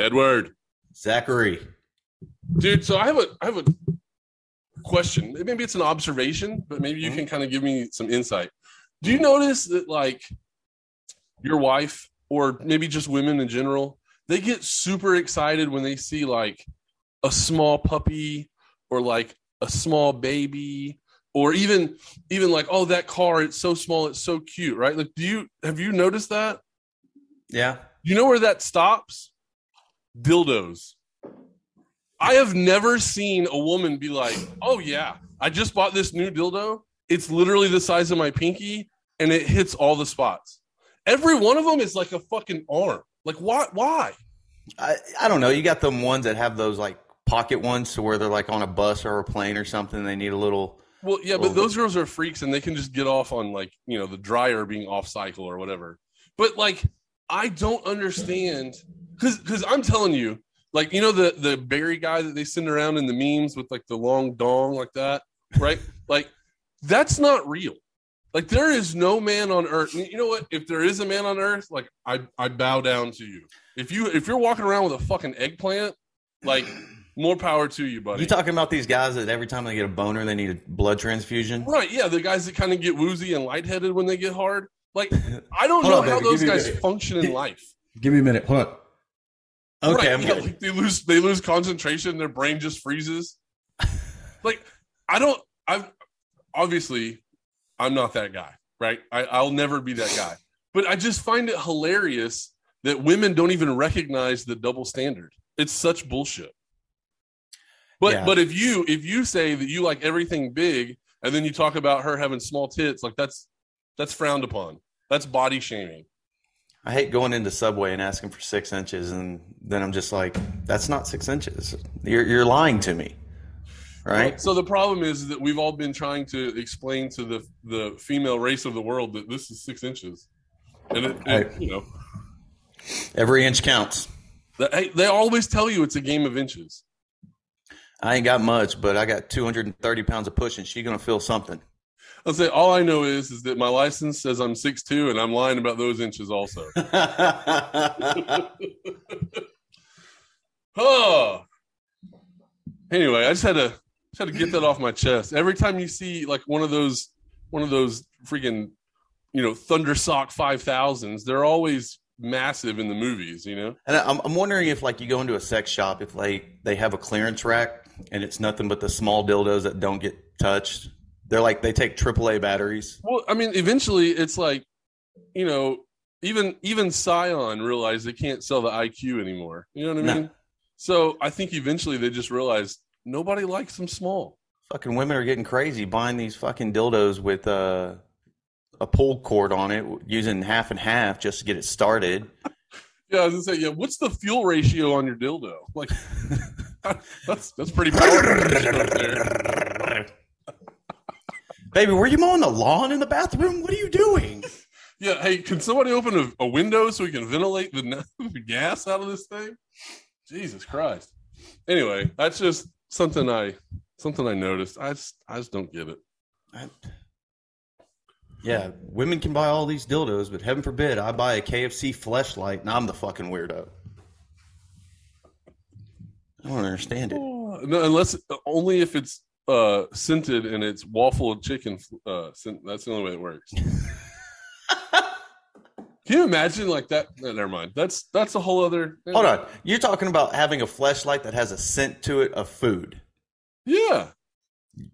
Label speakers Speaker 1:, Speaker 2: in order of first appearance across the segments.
Speaker 1: Edward.
Speaker 2: Zachary.
Speaker 1: Dude, so I have a I have a question. Maybe it's an observation, but maybe you
Speaker 2: Mhm.
Speaker 1: can kind of give me some insight. Do you notice that like your wife or maybe just women in general, they get super excited when they see like a small puppy or like a small baby or even even like oh that car it's so small it's so cute, right? Like do you have you noticed that?
Speaker 2: Yeah.
Speaker 1: You know where that stops? Dildos. I have never seen a woman be like, "Oh yeah, I just bought this new dildo. It's literally the size of my pinky and it hits all the spots." Every one of them is like a fucking arm. Like why why?
Speaker 2: I, I don't know. You got them ones that have those like pocket ones to where they're like on a bus or a plane or something. They need a little.
Speaker 1: Well, yeah, but those girls are freaks and they can just get off on like, you know, the dryer being off cycle or whatever. But like I don't understand cuz cuz I'm telling you, like you know the the berry guy that they send around in the memes with like the long dong like that, right? like that's not real. Like there is no man on earth. You know what? If there is a man on earth, like I I bow down to you. If you if you're walking around with a fucking eggplant, like more power to you, buddy.
Speaker 2: You talking about these guys that every time they get a boner, they need a blood transfusion?
Speaker 1: Right, yeah, the guys that kind of get woozy and lightheaded when they get hard. Like, I don't know
Speaker 2: on,
Speaker 1: how
Speaker 2: baby,
Speaker 1: those
Speaker 2: give me a
Speaker 1: guys
Speaker 2: minute.
Speaker 1: function in life.
Speaker 3: Give me a minute. Hold on.
Speaker 2: Okay,
Speaker 1: Right,
Speaker 2: I'm
Speaker 1: yeah, like they lose they lose concentration, their brain just freezes. like, I don't I've obviously I'm not that guy, right? I, I'll never be that guy. But I just find it hilarious that women don't even recognize the double standard. It's such bullshit. But
Speaker 2: Yeah.
Speaker 1: but if you if you say that you like everything big and then you talk about her having small tits, like that's that's frowned upon. That's body shaming.
Speaker 2: I hate going into Subway and asking for six inches, and then I'm just like, "That's not six inches. You're you're lying to me, right?"
Speaker 1: So the problem is that we've all been trying to explain to the the female race of the world that this is six inches, and it, it- you know
Speaker 2: Every inch counts.
Speaker 1: that, hey, they always tell you it's a game of inches.
Speaker 2: I ain't got much, but I got 230 pounds of push, and she gonna feel something.
Speaker 1: I'll say all I know is is that my license says I'm six two, and I'm lying about those inches also. oh. Anyway, I just had to just had to get that off my chest. Every time you see like one of those one of those freaking you know thunder sock five thousands, they're always massive in the movies. You know.
Speaker 2: And I'm, I'm wondering if, like, you go into a sex shop, if they they have a clearance rack and it's nothing but the small dildos that don't get touched. They're like they take AAA batteries.
Speaker 1: Well, I mean, eventually it's like, you know, even even Scion realized they can't sell the IQ anymore. You know what I
Speaker 2: No.
Speaker 1: mean? So I think eventually they just realized nobody likes them small.
Speaker 2: Fucking women are getting crazy buying these fucking dildos with uh, a pull cord on it, using half and half just to get it started.
Speaker 1: Yeah, I was gonna say, yeah. What's the fuel ratio on your dildo? Like, that's that's pretty.
Speaker 2: Baby, were you mowing the lawn in the bathroom? What are you doing?
Speaker 1: yeah. Hey, can somebody open a, a window so we can ventilate the, the gas out of this thing? Jesus Christ. Anyway, that's just something I something I noticed. I just I just don't get it.
Speaker 2: Yeah, women can buy all these dildos, but heaven forbid I buy a KFC fleshlight and I'm the fucking weirdo. I don't understand it.
Speaker 1: Oh, No, unless only if it's uh scented and it's waffle chicken. Uh, scent, that's the only way it works. Can you imagine like that? No, never mind. That's that's a whole other.
Speaker 2: Hold on. You're talking about having a flashlight that has a scent to it of food.
Speaker 1: Yeah,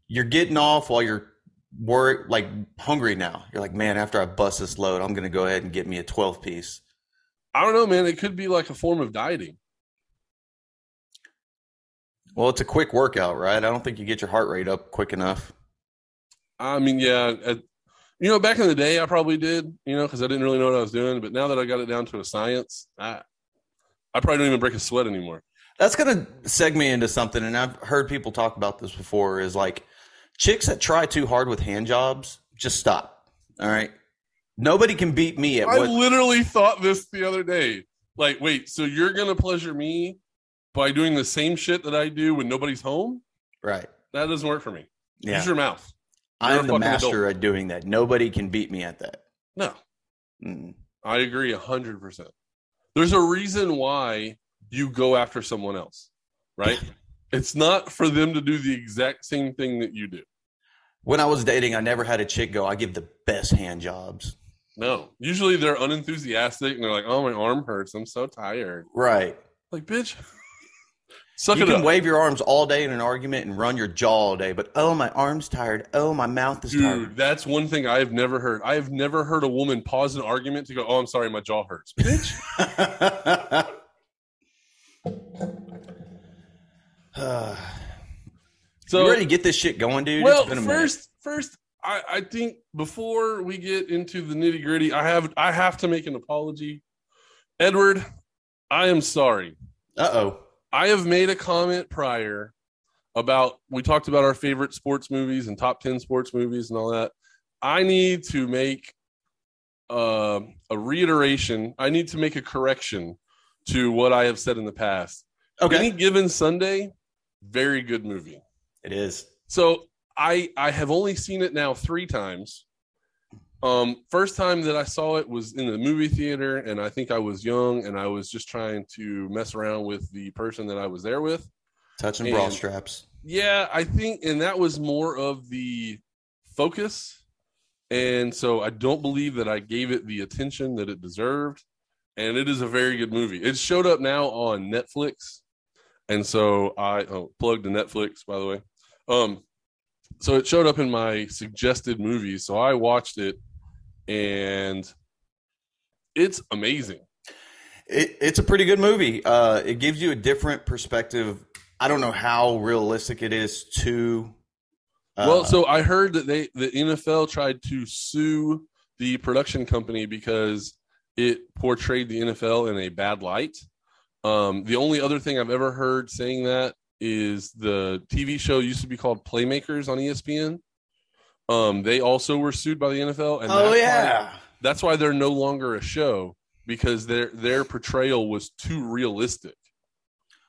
Speaker 2: You're getting off while you're worried, like hungry now. You're like, man, after I bust this load, I'm going to go ahead and get me a 12 piece.
Speaker 1: I don't know, man. It could be like a form of dieting.
Speaker 2: Well, it's a quick workout, right? I don't think you get your heart rate up quick enough.
Speaker 1: I mean, yeah, uh, you know, back in the day, I probably did, you know, because I didn't really know what I was doing. But now that I got it down to a science, I, I probably don't even break a sweat anymore.
Speaker 2: That's going to seg me into something, and I've heard people talk about this before. Is like chicks that try too hard with hand jobs, just stop. All right, nobody can beat me at
Speaker 1: I
Speaker 2: what.
Speaker 1: literally thought this the other day. Like, wait, so you're gonna pleasure me by doing the same shit that I do when nobody's home?
Speaker 2: right?
Speaker 1: That doesn't work for me.
Speaker 2: Yeah,
Speaker 1: Use your mouth. You're
Speaker 2: I'm the master at doing that. Nobody can beat me at that.
Speaker 1: No,
Speaker 2: Mm.
Speaker 1: I agree a hundred percent. There's a reason why you go after someone else, right? it's not for them to do the exact same thing that you do.
Speaker 2: When I was dating, I never had a chick go, I give the best hand jobs.
Speaker 1: No, usually they're unenthusiastic and they're like, "Oh, my arm hurts. I'm so tired."
Speaker 2: Right.
Speaker 1: Like, bitch, suck
Speaker 2: you can
Speaker 1: up,
Speaker 2: wave your arms all day in an argument and run your jaw all day, but oh, my arm's tired. Oh, my mouth is
Speaker 1: dude.
Speaker 2: tired.
Speaker 1: That's one thing I have never heard. I have never heard a woman pause an argument to go, "Oh, I'm sorry, my jaw hurts." Bitch, so
Speaker 2: you ready to get this shit going, dude?
Speaker 1: well,
Speaker 2: it's been a
Speaker 1: first, first, I, I think before we get into the nitty gritty, I have I have to make an apology, Edward. I am sorry.
Speaker 2: Uh oh.
Speaker 1: I have made a comment prior about we talked about our favorite sports movies and top 10 sports movies and all that. I need to make uh, a reiteration. I need to make a correction to what I have said in the past.
Speaker 2: Okay.
Speaker 1: Any given Sunday, very good movie.
Speaker 2: It is.
Speaker 1: So I I have only seen it now three times. Um, first time that I saw it was in the movie theater, and I think I was young, and I was just trying to mess around with the person that I was there with.
Speaker 2: Touching
Speaker 1: And-
Speaker 2: bra straps.
Speaker 1: Yeah, I think, and that was more of the focus, and so I don't believe that I gave it the attention that it deserved. And it is a very good movie. It showed up now on Netflix, and so I oh, plugged to Netflix by the way. Um, so it showed up in my suggested movies, so I watched it, and it's amazing.
Speaker 2: It, it's a pretty good movie. Uh, it gives you a different perspective. I don't know how realistic it is to. Uh,
Speaker 1: well, so I heard that they the NFL tried to sue the production company because it portrayed the NFL in a bad light. Um, the only other thing I've ever heard saying that is the TV show used to be called Playmakers on ESPN. Um, they also were sued by the NFL, and
Speaker 2: oh
Speaker 1: that's why-
Speaker 2: yeah,
Speaker 1: that's why they're no longer a show because their their portrayal was too realistic.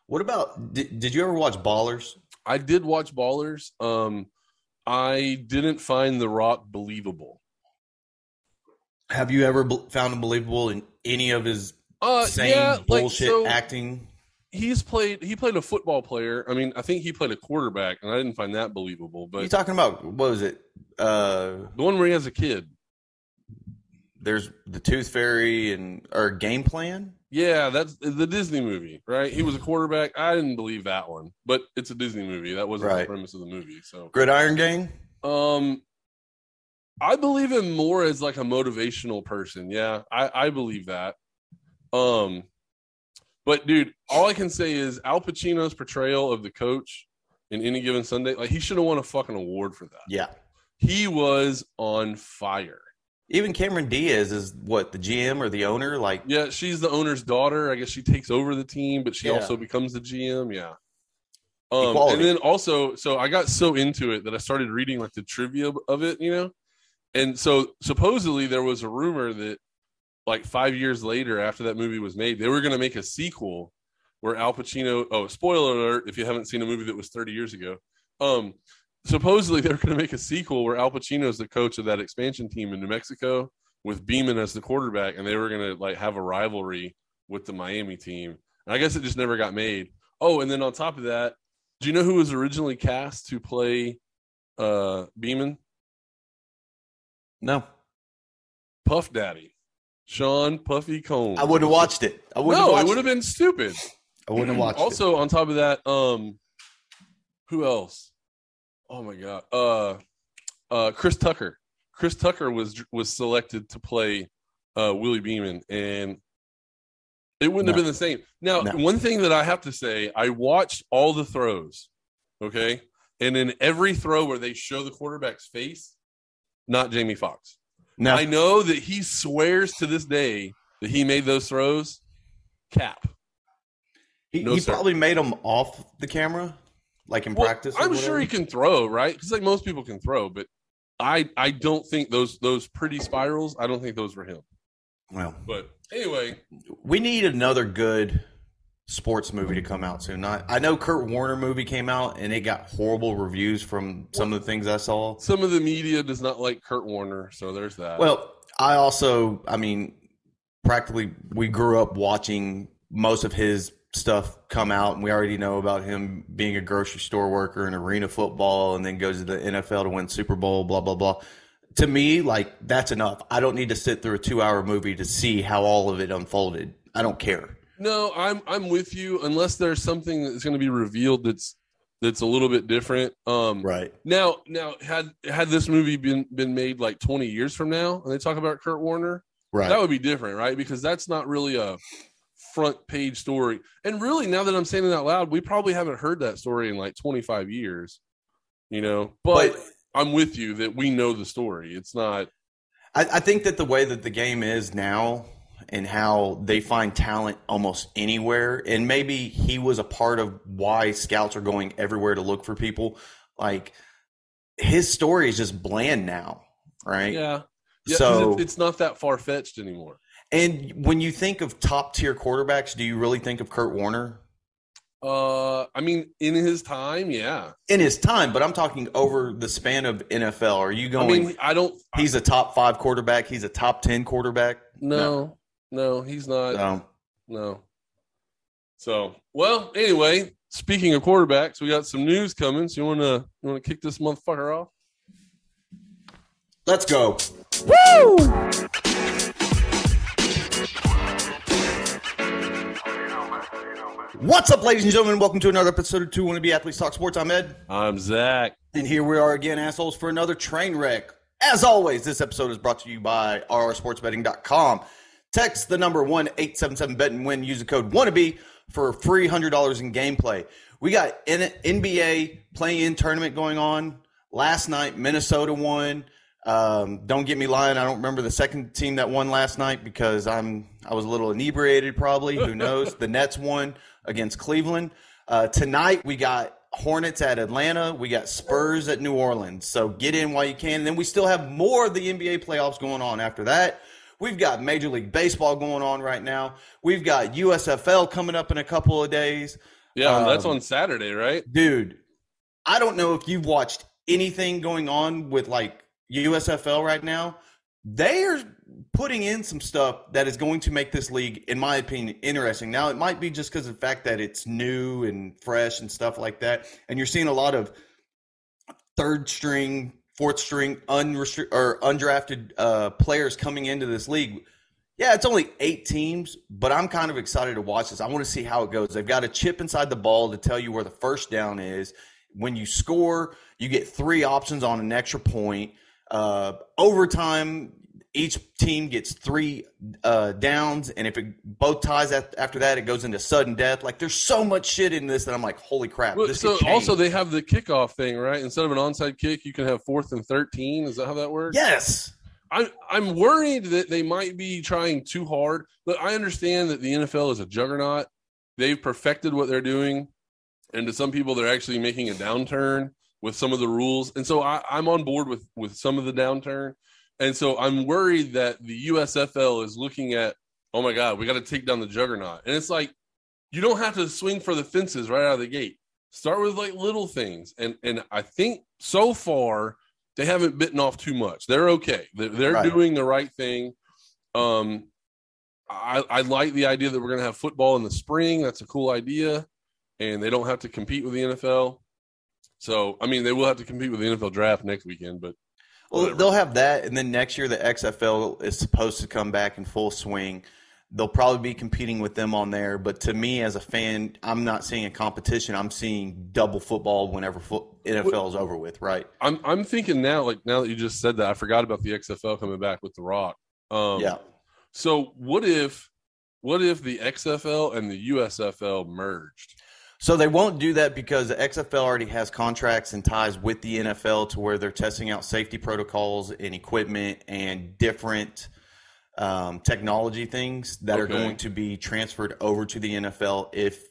Speaker 2: What about? Did, did you ever watch Ballers?
Speaker 1: I did watch Ballers. Um, I didn't find The Rock believable.
Speaker 2: Have you ever be- found him believable in any of his
Speaker 1: Uh,
Speaker 2: same
Speaker 1: yeah, like
Speaker 2: bullshit
Speaker 1: so
Speaker 2: acting?
Speaker 1: He's played. He played a football player. I mean, I think he played a quarterback, and I didn't find that believable.
Speaker 2: But you talking about? What was it? Uh,
Speaker 1: the one where he has a kid,
Speaker 2: there's the Tooth Fairy and or Game Plan.
Speaker 1: yeah, that's the Disney movie, right? He was a quarterback. I didn't believe that one, but it's a Disney movie. That wasn't
Speaker 2: Right.
Speaker 1: the premise of the movie. So,
Speaker 2: Gridiron Gang.
Speaker 1: um, I believe him more as like a motivational person. Yeah, I, I believe that. Um, but dude, all I can say is Al Pacino's portrayal of the coach in any given Sunday, like he should have won a fucking award for that.
Speaker 2: Yeah.
Speaker 1: He was on fire.
Speaker 2: Even Cameron Diaz is what the GM or the owner. Like,
Speaker 1: Yeah, she's the owner's daughter. I guess she takes over the team, but she
Speaker 2: Yeah.
Speaker 1: also becomes the GM. Yeah. Um,
Speaker 2: Equality.
Speaker 1: and then also, so I got so into it that I started reading like the trivia of it, you know. And so supposedly there was a rumor that like five years later, after that movie was made, they were going to make a sequel where Al Pacino. Oh, spoiler alert! If you haven't seen a movie that was 30 years ago, um, supposedly they're going to make a sequel where Al Pacino is the coach of that expansion team in New Mexico with Beamen as the quarterback, and they were going to like have a rivalry with the Miami team. And I guess it just never got made. Oh, and then on top of that, do you know who was originally cast to play uh Beamen?
Speaker 2: no,
Speaker 1: Puff Daddy, Sean Puffy Combs.
Speaker 2: I wouldn't have watched it. I wouldn't.
Speaker 1: No,
Speaker 2: have
Speaker 1: it would have been stupid.
Speaker 2: I wouldn't have watched it.
Speaker 1: also, on top of that, um, who else? Oh my god, uh, uh, Chris Tucker. Chris Tucker was was selected to play uh, Willie Beamen, and it wouldn't have been the same. Now,
Speaker 2: No.
Speaker 1: one thing that I have to say, I watched all the throws, okay, and in every throw where they show the quarterback's face, not Jamie Foxx.
Speaker 2: No,
Speaker 1: I know that he swears to this day that he made those throws. Cap.
Speaker 2: he,
Speaker 1: no,
Speaker 2: he probably made them off the camera, like in
Speaker 1: Well,
Speaker 2: practice.
Speaker 1: I'm sure he can throw, right? Because like most people can throw, but I I don't think those those pretty spirals. I don't think those were him.
Speaker 2: Well,
Speaker 1: But anyway,
Speaker 2: we need another good sports movie to come out soon. Not, I know Kurt Warner movie came out and it got horrible reviews from some of the things I saw.
Speaker 1: some of the media does not like Kurt Warner, so there's that.
Speaker 2: Well, I also, I mean, practically we grew up watching most of his stuff come out, and we already know about him being a grocery store worker in arena football, and then goes to the NFL to win Super Bowl. Blah blah blah. To me, like that's enough. I don't need to sit through a two-hour movie to see how all of it unfolded. I don't care.
Speaker 1: No, I'm I'm with you. Unless there's something that's going to be revealed that's that's a little bit different. Um,
Speaker 2: Right.
Speaker 1: Now, now had had this movie been been made like 20 years from now, and they talk about Kurt Warner,
Speaker 2: Right.
Speaker 1: that would be different, right? Because that's not really a front page story. And really, now that I'm saying it out loud, we probably haven't heard that story in like 25 years. You know, but,
Speaker 2: but
Speaker 1: I'm with you that we know the story. It's not.
Speaker 2: I, I think that the way that the game is now and how they find talent almost anywhere, and maybe he was a part of why scouts are going everywhere to look for people. Like his story is just bland now, right?
Speaker 1: Yeah. Yeah,
Speaker 2: So-
Speaker 1: it's, it's not that far fetched anymore.
Speaker 2: And when you think of top tier quarterbacks, do you really think of Kurt Warner?
Speaker 1: Uh, I mean, in his time, yeah.
Speaker 2: In his time, but I'm talking over the span of NFL. Are you
Speaker 1: I
Speaker 2: going?
Speaker 1: mean, I don't.
Speaker 2: he's a top five quarterback. He's a top ten quarterback.
Speaker 1: no, no, he's not.
Speaker 2: So,
Speaker 1: No. So, well, anyway, speaking of quarterbacks, we got some news coming. So you want to you want to kick this motherfucker off?
Speaker 2: let's go. Woo! What's up, ladies and gentlemen? Welcome to another episode of Two Wanna Be Athletes Talk Sports. I'm Ed,
Speaker 1: I'm Zach.
Speaker 2: and here we are again, assholes, for another train wreck. As always, this episode is brought to you by rrsportsbetting.com. Text the number one eight seven seven bet and win. Use the code wannabe for free hundred dollars in gameplay. We got NBA play-in tournament going on. Last night, Minnesota won. Um, don't get me lying. I don't remember the second team that won last night because I'm I was a little inebriated. Probably who knows? the Nets won against Cleveland. Uh, tonight we got Hornets at Atlanta. We got Spurs at New Orleans. So get in while you can. And then we still have more of the NBA playoffs going on after that. We've got Major League Baseball going on right now. We've got USFL coming up in a couple of days.
Speaker 1: Yeah, that's
Speaker 2: Um,
Speaker 1: on Saturday, right?
Speaker 2: Dude, I don't know if you've watched anything going on with like USFL right now. They are putting in some stuff that is going to make this league, in my opinion, interesting. Now, it might be just because of the fact that it's new and fresh and stuff like that. And you're seeing a lot of third string, fourth string, unrestri- or undrafted uh, players coming into this league. Yeah, it's only eight teams, but I'm kind of excited to watch this. I want to see how it goes. They've got a chip inside the ball to tell you where the first down is. When you score, you get three options on an extra point. Uh, overtime, each team gets three uh, downs, and if it both ties at, after that, it goes into sudden death. Like there's so much shit in this that I'm like, holy crap!
Speaker 1: Well,
Speaker 2: this
Speaker 1: so also they have the kickoff thing, right? Instead of an onside kick, you can have fourth and thirteen. Is that how that works?
Speaker 2: yes,
Speaker 1: I'm I'm worried that they might be trying too hard. But I understand that the NFL is a juggernaut. They've perfected what they're doing, and to some people, they're actually making a downturn with some of the rules. And so I, I'm on board with with some of the downturn. And so I'm worried that the USFL is looking at, oh my God, we got to take down the juggernaut. And it's like you don't have to swing for the fences right out of the gate. Start with like little things. And and I think so far they haven't bitten off too much. They're okay. They're, they're
Speaker 2: Right.
Speaker 1: doing the right thing. Um, I, I like the idea that we're going to have football in the spring. That's a cool idea, and they don't have to compete with the NFL. So, I mean, they will have to compete with the NFL draft next weekend, but
Speaker 2: Well,
Speaker 1: Whatever.
Speaker 2: they'll have that, and then next year the XFL is supposed to come back in full swing. They'll probably be competing with them on there, but to me as a fan, I'm not seeing a competition. I'm seeing double football whenever fo- NFL is over with, right?
Speaker 1: I'm I'm thinking now, like now that you just said that, I forgot about the XFL coming back with The Rock. Um,
Speaker 2: yeah.
Speaker 1: So what if, what if the XFL and the USFL merged?
Speaker 2: So they won't do that because the XFL already has contracts and ties with the NFL to where they're testing out safety protocols and equipment and different um, technology things that are going to be transferred over to the NFL if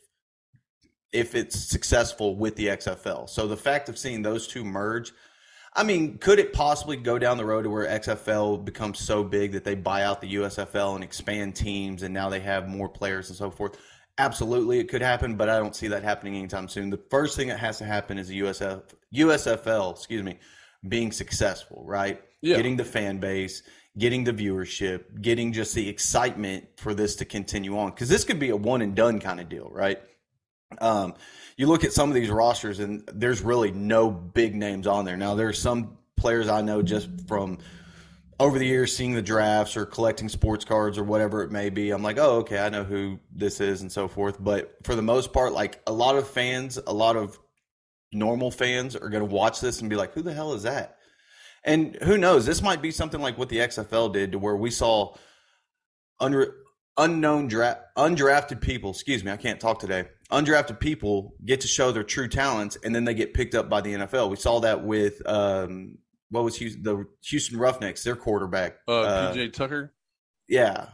Speaker 2: if it's successful with the XFL. So the fact of seeing those two merge, I mean, could it possibly go down the road to where XFL becomes so big that they buy out the USFL and expand teams and now they have more players and so forth? Absolutely, it could happen, but I don't see that happening anytime soon. The first thing that has to happen is the USF, USFL, excuse me, being successful, right?
Speaker 1: Yeah.
Speaker 2: Getting the fan base, getting the viewership, getting just the excitement for this to continue on. Because this could be a one and done kind of deal, right? Um, you look at some of these rosters, and there's really no big names on there. Now, there's some players I know just from over the years seeing the drafts or collecting sports cards or whatever it may be. I'm like, oh, okay, I know who this is and so forth. But for the most part, like a lot of fans, a lot of normal fans are going to watch this and be like, who the hell is that? And who knows? This might be something like what the XFL did, to where we saw un- unknown draft, undrafted people. Excuse me, I can't talk today. Undrafted people get to show their true talents, and then they get picked up by the NFL. We saw that with um, what was Houston, the Houston Roughnecks, their quarterback,
Speaker 1: uh, uh, PJ Tucker.
Speaker 2: Yeah,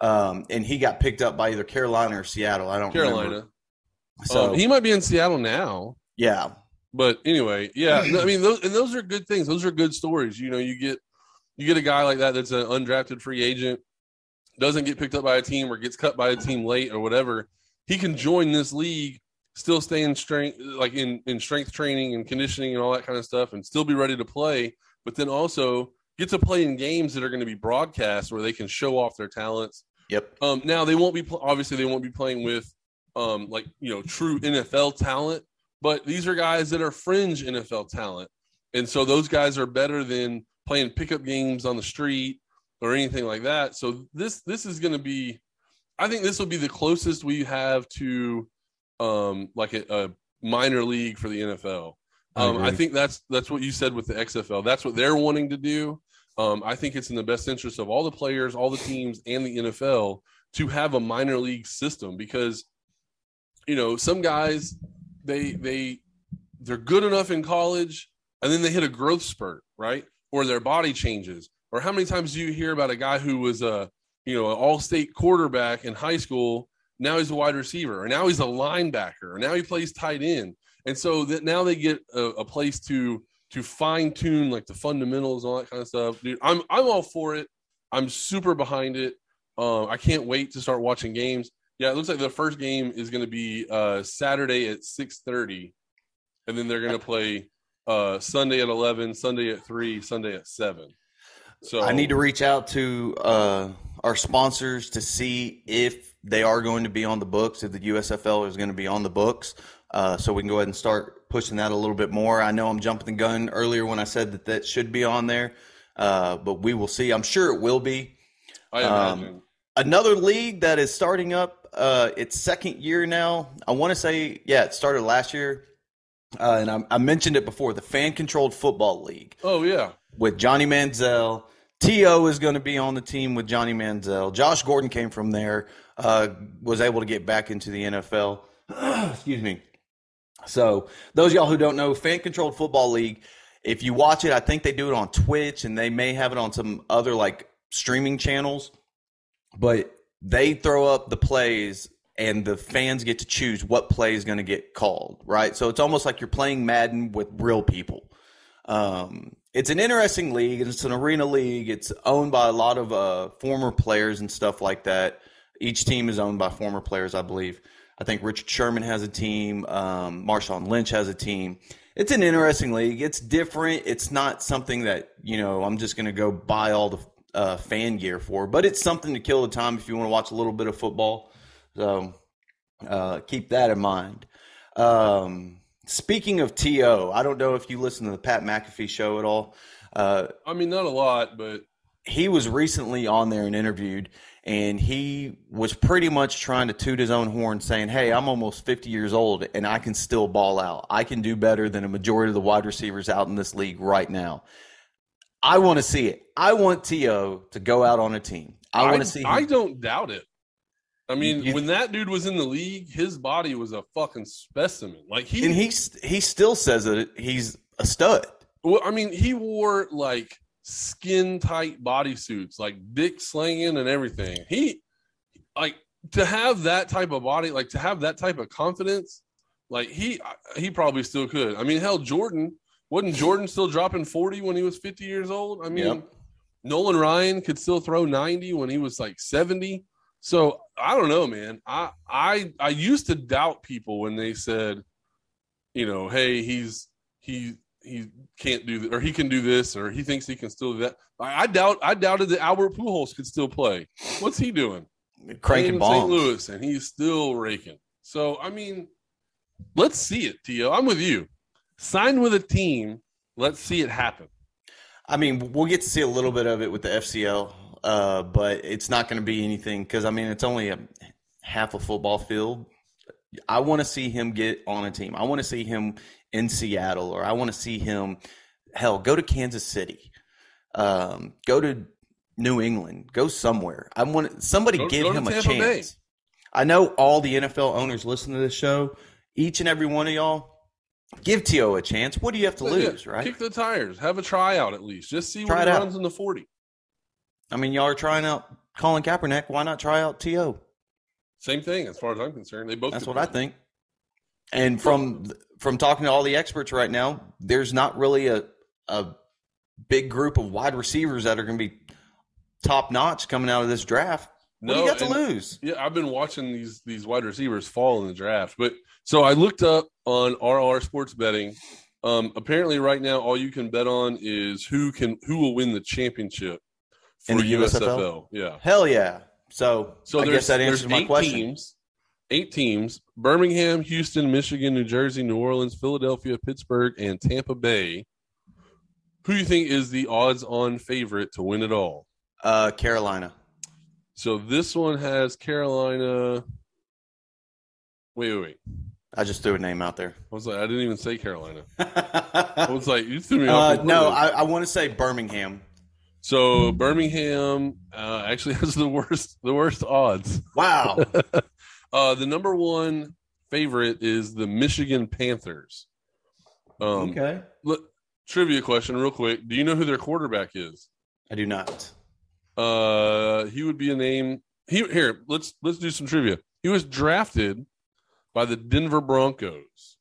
Speaker 2: um, and he got picked up by either Carolina or Seattle. I don't
Speaker 1: Carolina.
Speaker 2: Remember.
Speaker 1: So um, he might be in Seattle now.
Speaker 2: Yeah,
Speaker 1: but anyway, yeah, I mean, those and those are good things. Those are good stories. You know, you get you get a guy like that that's an undrafted free agent, doesn't get picked up by a team or gets cut by a team late or whatever. He can join this league, still stay in strength, like in in strength training and conditioning and all that kind of stuff, and still be ready to play. But then also get to play in games that are going to be broadcast where they can show off their talents.
Speaker 2: Yep.
Speaker 1: Um, now they won't be obviously they won't be playing with um, like you know true NFL talent but these are guys that are fringe NFL talent. And so those guys are better than playing pickup games on the street or anything like that. So this this is going to be I think this will be the closest we have to um like a, a minor league for the NFL. Um, I, I, think that's that's what you said with the XFL. That's what they're wanting to do. Um, I think it's in the best interest of all the players, all the teams, and the NFL to have a minor league system because you know some guys they they they're good enough in college and then they hit a growth spurt, right? Or their body changes. Or how many times do you hear about a guy who was a you know an all-state quarterback in high school, now he's a wide receiver, or now he's a linebacker, or now he plays tight end, and so that now they get a, a place to to fine tune like the fundamentals and all that kind of stuff. Dude, I'm I'm all for it. I'm super behind it. Uh, I can't wait to start watching games. Yeah, it looks like the first game is going to be uh, Saturday at six thirty, and then they're going to play uh, Sunday at eleven, Sunday at three, Sunday at seven. So
Speaker 2: I need to reach out to uh, our sponsors to see if they are going to be on the books, if the USFL is going to be on the books, uh, so we can go ahead and start pushing that a little bit more. I know I'm jumping the gun earlier when I said that that should be on there, uh, but we will see. I'm sure it will be.
Speaker 1: I imagine. Um,
Speaker 2: another league that is starting up uh, its second year now. I want to say, yeah, it started last year. Uh, and I, I, mentioned it before the fan controlled football league.
Speaker 1: Oh, yeah.
Speaker 2: With Johnny Manziel. T.O. is going to be on the team with Johnny Manziel. Josh Gordon came from there, uh, was able to get back into the NFL. Excuse me. So, those y'all who don't know, Fan Controlled Football League, if you watch it, I think they do it on Twitch and they may have it on some other like streaming channels. But they throw up the plays and the fans get to choose what play is going to get called, right? So it's almost like you're playing Madden with real people. Um, it's an interesting league. It's an arena league. It's owned by a lot of uh, former players and stuff like that. Each team is owned by former players, I believe. I think Richard Sherman has a team. Um, Marshawn Lynch has a team. It's an interesting league. It's different. It's not something that you know. I'm just going to go buy all the uh, fan gear for. But it's something to kill the time if you want to watch a little bit of football. So uh, keep that in mind. Um, speaking of TO, I don't know if you listen to the Pat McAfee show at all. Uh,
Speaker 1: I mean, not a lot, but
Speaker 2: he was recently on there and interviewed, and he was pretty much trying to toot his own horn, saying, "Hey, I'm almost 50 years old, and I can still ball out. I can do better than a majority of the wide receivers out in this league right now." I want to see it. I want To to go out on a team. I, want to see. Him.
Speaker 1: I don't doubt it. I mean, you, when that dude was in the league, his body was a fucking specimen. Like he
Speaker 2: and he he still says that he's a stud.
Speaker 1: Well, I mean, he wore like skin tight bodysuits, like dick slinging and everything. He like to have that type of body, like to have that type of confidence. Like he he probably still could. I mean, hell, Jordan wasn't Jordan still dropping 40 when he was 50 years old? I mean, yep. Nolan Ryan could still throw 90 when he was like 70. So I don't know, man. I I I used to doubt people when they said, you know, hey, he's he he can't do that, or he can do this or he thinks he can still do that. I, I doubt I doubted that Albert Pujols could still play. What's he doing?
Speaker 2: Cranking
Speaker 1: in. St. Louis, and he's still raking. So I mean, let's see it, Tio. I'm with you. Sign with a team. Let's see it happen.
Speaker 2: I mean, we'll get to see a little bit of it with the FCL, uh, but it's not going to be anything because I mean, it's only a half a football field. I want to see him get on a team. I want to see him in Seattle, or I want to see him. Hell, go to Kansas City, um, go to New England, go somewhere. I want somebody
Speaker 1: Go-
Speaker 2: give
Speaker 1: go
Speaker 2: him a
Speaker 1: Tampa Bay.
Speaker 2: chance. I know all the NFL owners listen to this show. Each and every one of y'all, give T.O. a chance. What do you have to
Speaker 1: Yeah,
Speaker 2: lose, right?
Speaker 1: Kick the tires. Have a tryout at least. Just see
Speaker 2: Try
Speaker 1: what he
Speaker 2: out.
Speaker 1: runs in the 40.
Speaker 2: I mean, y'all are trying out Colin Kaepernick. Why not try out T.O.?
Speaker 1: Same thing as far as I'm concerned. They both
Speaker 2: That's what I think. And from from talking to all the experts right now, there's not really a a big group of wide receivers that are going to be top notch coming out of this draft. What do you got to lose?
Speaker 1: Yeah, I've been watching these these wide receivers fall in the draft. But so I looked up on RR Sports Betting. Um, apparently, right now, all you can bet on is who can who will win the championship for USFL.
Speaker 2: USFL?
Speaker 1: Yeah.
Speaker 2: Hell yeah! So,
Speaker 1: So
Speaker 2: I guess that answers my question.
Speaker 1: teams. Eight teams: Birmingham, Houston, Michigan, New Jersey, New Orleans, Philadelphia, Pittsburgh, and Tampa Bay. Who do you think is the odds-on favorite to win it all?
Speaker 2: Uh, Carolina.
Speaker 1: So this one has Carolina. Wait, wait, wait.
Speaker 2: I just threw a name out there.
Speaker 1: I was like, I didn't even say Carolina. I was like, you threw me off.
Speaker 2: uh, no. I, I want to say Birmingham.
Speaker 1: so Birmingham uh, actually has the worst, the worst odds.
Speaker 2: Wow.
Speaker 1: Uh, the number one favorite is the Michigan Panthers. Um,
Speaker 2: okay.
Speaker 1: look, trivia question, real quick. Do you know who their quarterback is?
Speaker 2: I do not.
Speaker 1: Uh, he would be a name. He here. Let's let's do some trivia. He was drafted by the Denver Broncos.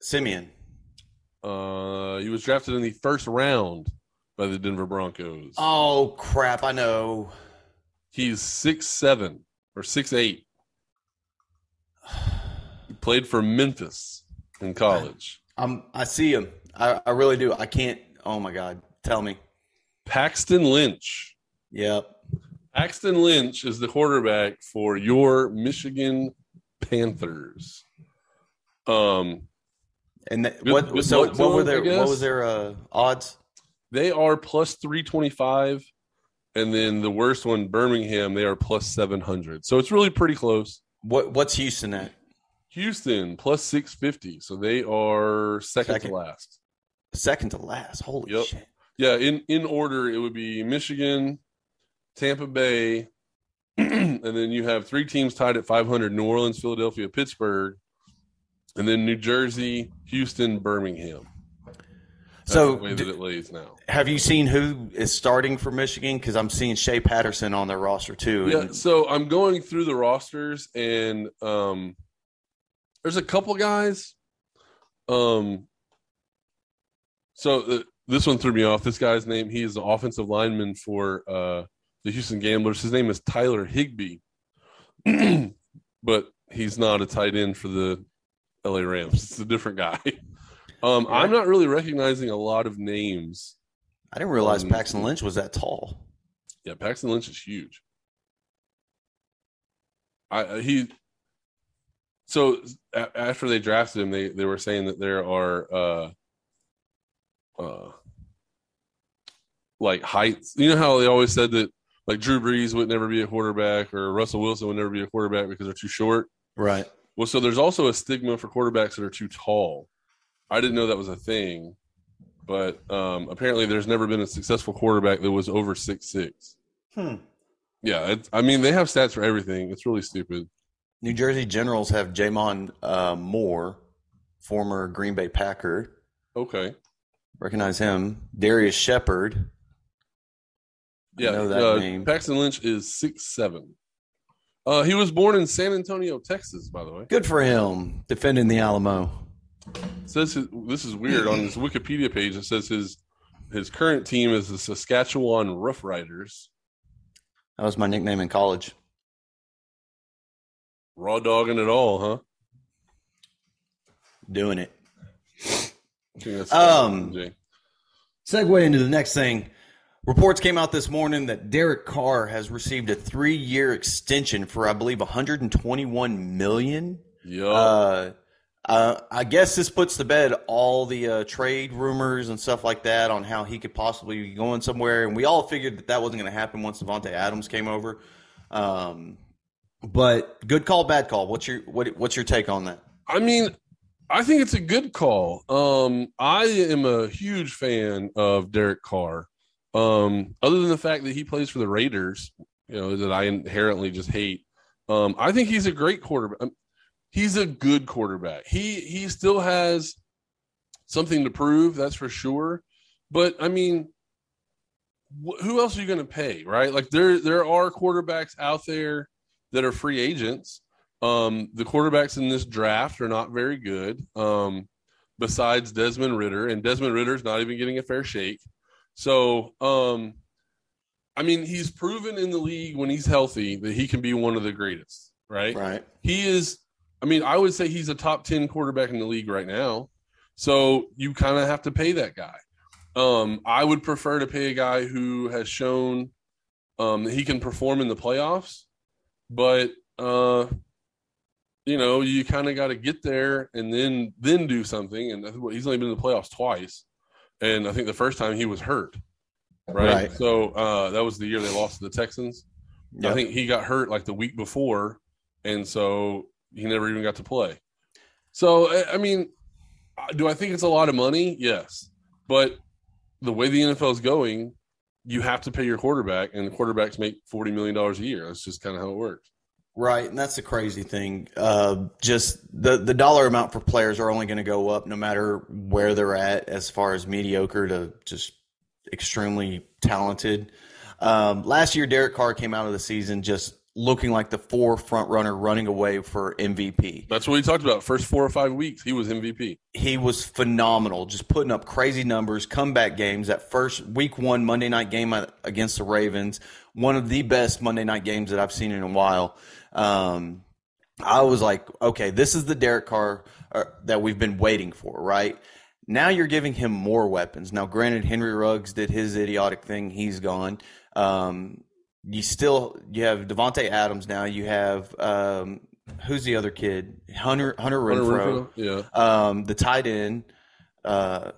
Speaker 2: Simeon.
Speaker 1: Uh, he was drafted in the first round by the Denver Broncos.
Speaker 2: Oh crap! I know.
Speaker 1: He's six seven or six eight. He played for Memphis in college.
Speaker 2: I'm. I see him. I, I really do. I can't. Oh my god! Tell me.
Speaker 1: Paxton Lynch.
Speaker 2: Yep.
Speaker 1: Paxton Lynch is the quarterback for your Michigan Panthers. Um,
Speaker 2: And th-
Speaker 1: Good-
Speaker 2: what?
Speaker 1: good
Speaker 2: so what were their what was their uh, odds?
Speaker 1: they are plus three twenty five, and then the worst one, Birmingham, they are plus seven hundred. So it's really pretty close.
Speaker 2: What What's Houston at?
Speaker 1: Houston plus six fifty, so they are second,
Speaker 2: Second.
Speaker 1: to last.
Speaker 2: Second to last. Holy
Speaker 1: Yep.
Speaker 2: shit!
Speaker 1: Yeah, in in order, it would be Michigan, Tampa Bay, and then you have three teams tied at 500: New Orleans, Philadelphia, Pittsburgh, and then New Jersey, Houston, Birmingham. That's
Speaker 2: So,
Speaker 1: way that it lays now.
Speaker 2: have you seen who is starting for Michigan? Because I'm seeing Shea Patterson on their roster too.
Speaker 1: Yeah,
Speaker 2: And
Speaker 1: so I'm going through the rosters, and um, there's a couple guys. Um, so uh, this one threw me off. This guy's name, he is the offensive lineman for uh, the Houston Gamblers. His name is Tyler Higbee, but he's not a tight end for the LA Rams. It's a different guy. Um, I'm not really recognizing a lot of names.
Speaker 2: I didn't realize
Speaker 1: Um,
Speaker 2: Paxton Lynch was that tall.
Speaker 1: Yeah, Paxton Lynch is huge. I I- he so a- after they drafted him, they they were saying that there are uh uh like heights. You know how they always said that like Drew Brees would never be a quarterback or Russell Wilson would never be a quarterback because they're too short.
Speaker 2: Right.
Speaker 1: Well, so there's also a stigma for quarterbacks that are too tall. I didn't know that was a thing, but um, apparently there's never been a successful quarterback that was over six six.
Speaker 2: Hmm.
Speaker 1: Yeah, it's, I mean they have stats for everything. It's really stupid.
Speaker 2: New Jersey Generals have Jamon uh, Moore, former Green Bay Packer.
Speaker 1: Okay,
Speaker 2: Recognize him. Darrius Shepherd. I
Speaker 1: yeah,
Speaker 2: know that
Speaker 1: uh,
Speaker 2: name.
Speaker 1: Paxton Lynch is six seven. Uh, he was born in San Antonio, Texas. By the way,
Speaker 2: Good for him, defending the Alamo.
Speaker 1: Says his, this is weird on his Wikipedia page. It says his his current team is the Saskatchewan Roughriders.
Speaker 2: That was my nickname in college.
Speaker 1: Raw dogging it all, huh?
Speaker 2: Doing it. Um, segue into the next thing. Reports came out this morning that Derek Carr has received a three-year extension for, I believe, 121 million.
Speaker 1: Yeah.
Speaker 2: Uh, uh, I guess this puts to bed all the uh, trade rumors and stuff like that on how he could possibly be going somewhere. And we all figured that that wasn't going to happen once Davante Adams came over. Um, but good call, bad call. What's your what, What's your take on that?
Speaker 1: I mean, I think it's a good call. Um, I am a huge fan of Derek Carr. Um, other than the fact that he plays for the Raiders, you know, that I inherently just hate. Um, I think he's a great quarterback. He's a good quarterback. He he still has something to prove, that's for sure. But I mean, wh- who else are you going to pay, right? Like there there are quarterbacks out there that are free agents. Um, the quarterbacks in this draft are not very good. Um, besides Desmond Ridder, and Desmond Ridder's not even getting a fair shake. So, um, I mean, he's proven in the league when he's healthy that he can be one of the greatest, right?
Speaker 2: Right.
Speaker 1: He is, I mean, I would say he's a top 10 quarterback in the league right now. So you kind of have to pay that guy. Um, I would prefer to pay a guy who has shown um, that he can perform in the playoffs, but uh, you know, you kind of got to get there and then then do something. And he's only been in the playoffs twice, and I think the first time he was hurt, right?
Speaker 2: Right.
Speaker 1: So uh, that was the year they lost to the Texans. I think he got hurt like the week before, and so he never even got to play. So I- mean, uh, do I think it's a lot of money? Yes, but the way the NFL is going, you have to pay your quarterback, and the quarterbacks make forty million dollars a year. That's just kind of how it works.
Speaker 2: Right, and that's the crazy thing. Uh, just the the dollar amount for players are only going to go up no matter where they're at, as far as mediocre to just extremely talented. Um, last year, Derek Carr came out of the season just looking like the four front runner running away for MVP.
Speaker 1: That's what we talked about. First four or five weeks, he was MVP.
Speaker 2: He was phenomenal, just putting up crazy numbers, comeback games. That first week one Monday night game against the Ravens, one of the best Monday night games that I've seen in a while. Um, I was like, okay, this is the Derek Carr uh, that we've been waiting for, right? Now you're giving him more weapons. Now, granted, Henry Ruggs did his idiotic thing; he's gone. Um, you still you have Davante Adams now. You have um, who's the other kid? Hunter Hunter
Speaker 1: Hunter
Speaker 2: Renfrow.
Speaker 1: Renfrow, Yeah.
Speaker 2: Um, the tight end. Uh,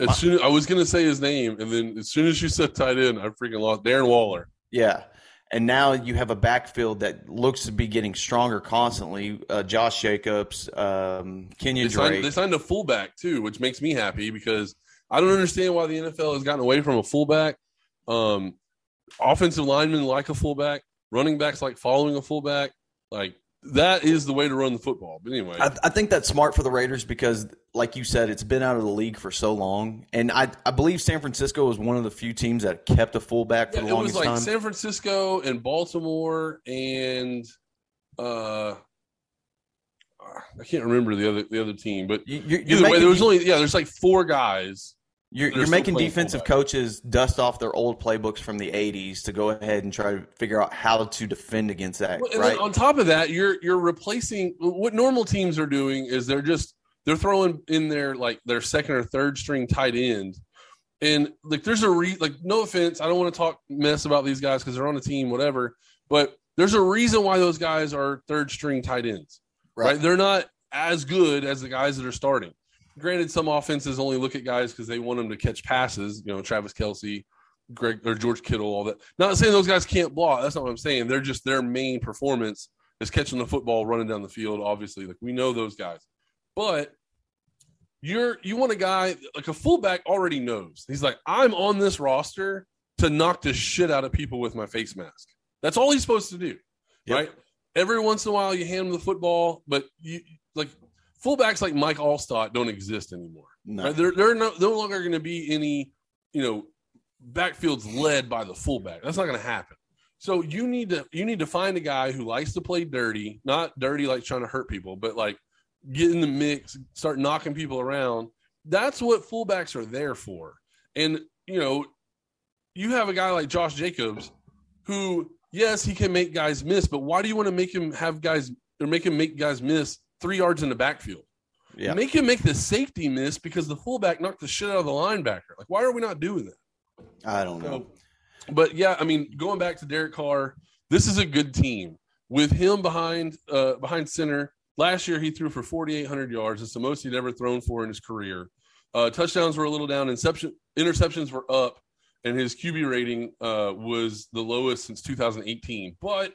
Speaker 1: As soon I was gonna say his name, and then as soon as you said tight end, I freaking lost. Darren Waller.
Speaker 2: yeah. And now you have a backfield that looks to be getting stronger constantly. Uh, Josh Jacobs, um, Kenyan
Speaker 1: They signed,
Speaker 2: Drake.
Speaker 1: they signed a fullback too, which makes me happy because I don't understand why the NFL has gotten away from a fullback. Um, offensive linemen like a fullback, running backs like following a fullback. Like that is the way to run the football. But anyway,
Speaker 2: I, I think that's smart for the Raiders because, like you said, it's been out of the league for so long, and I, I believe San Francisco was one of the few teams that kept a fullback for
Speaker 1: Yeah,
Speaker 2: the
Speaker 1: it was like
Speaker 2: time.
Speaker 1: San Francisco and Baltimore and uh, I can't remember the other the other team, but
Speaker 2: You-
Speaker 1: either way, there was only yeah, there's like four guys.
Speaker 2: You're, you're making defensive coaches dust off their old playbooks from the '80s to go ahead and try to figure out how to defend against that.
Speaker 1: Well,
Speaker 2: right?
Speaker 1: on top of that, you're you're replacing what normal teams are doing is they're just they're throwing in their like their second or third string tight end. And like there's a re like no offense, I don't want to talk mess about these guys because they're on a team, whatever. But there's a reason why those guys are third string tight ends. Right. They're not as good as the guys that are starting. Granted, some offenses only look at guys because they want them to catch passes, you know, Travis Kelce, Greg or George Kittle, all that. Not saying those guys can't block. That's not what I'm saying. They're just their main performance is catching the football, running down the field. Obviously, like we know those guys, but you're you want a guy like a fullback already knows. He's like, I'm on this roster to knock the shit out of people with my face mask. That's all he's supposed to do,
Speaker 2: Yep.
Speaker 1: right? Every once in a while, you hand him the football, but you like fullbacks like Mike Alstott don't exist anymore.
Speaker 2: No.
Speaker 1: Right? They're they're no, no longer going to be any, you know, backfields led by the fullback. That's not going to happen. So you need to you need to find a guy who likes to play dirty, not dirty like trying to hurt people, but like get in the mix, start knocking people around. That's what fullbacks are there for. And you know, you have a guy like Josh Jacobs who yes, he can make guys miss, but why do you want to make him have guys or make him make guys miss 3 yards in the backfield?
Speaker 2: Yeah.
Speaker 1: Make him make the safety miss because the fullback knocked the shit out of the linebacker. Like, why are we not doing that?
Speaker 2: I don't know.
Speaker 1: So, but yeah, I mean, going back to Derek Carr, this is a good team with him behind uh, behind center. Last year, he threw for 4,800 yards. It's the most he'd ever thrown for in his career. Uh, touchdowns were a little down. Interception, interceptions were up, and his QB rating uh, was the lowest since 2018. But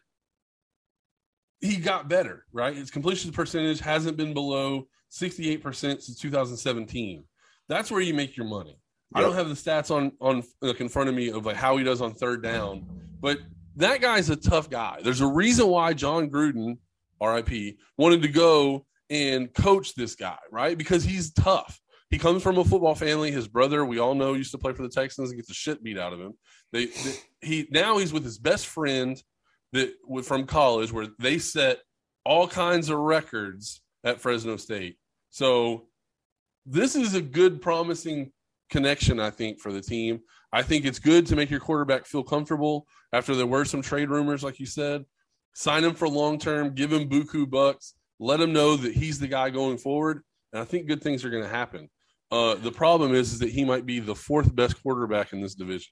Speaker 1: he got better, right? His completion percentage hasn't been below 68% since 2017. That's where you make your money. I don't have the stats on on like in front of me of like how he does on third down, but that guy's a tough guy. There's a reason why Jon Gruden, RIP, wanted to go and coach this guy, right? Because he's tough. He comes from a football family. His brother, we all know, used to play for the Texans and gets the shit beat out of him. They, they he now he's with his best friend that from college where they set all kinds of records at Fresno State. So this is a good, promising connection, I think, for the team. I think it's good to make your quarterback feel comfortable after there were some trade rumors, like you said. Sign him for long term, give him buku bucks, let him know that he's the guy going forward, and I think good things are going to happen. Uh, the problem is, is that he might be the fourth best quarterback in this division.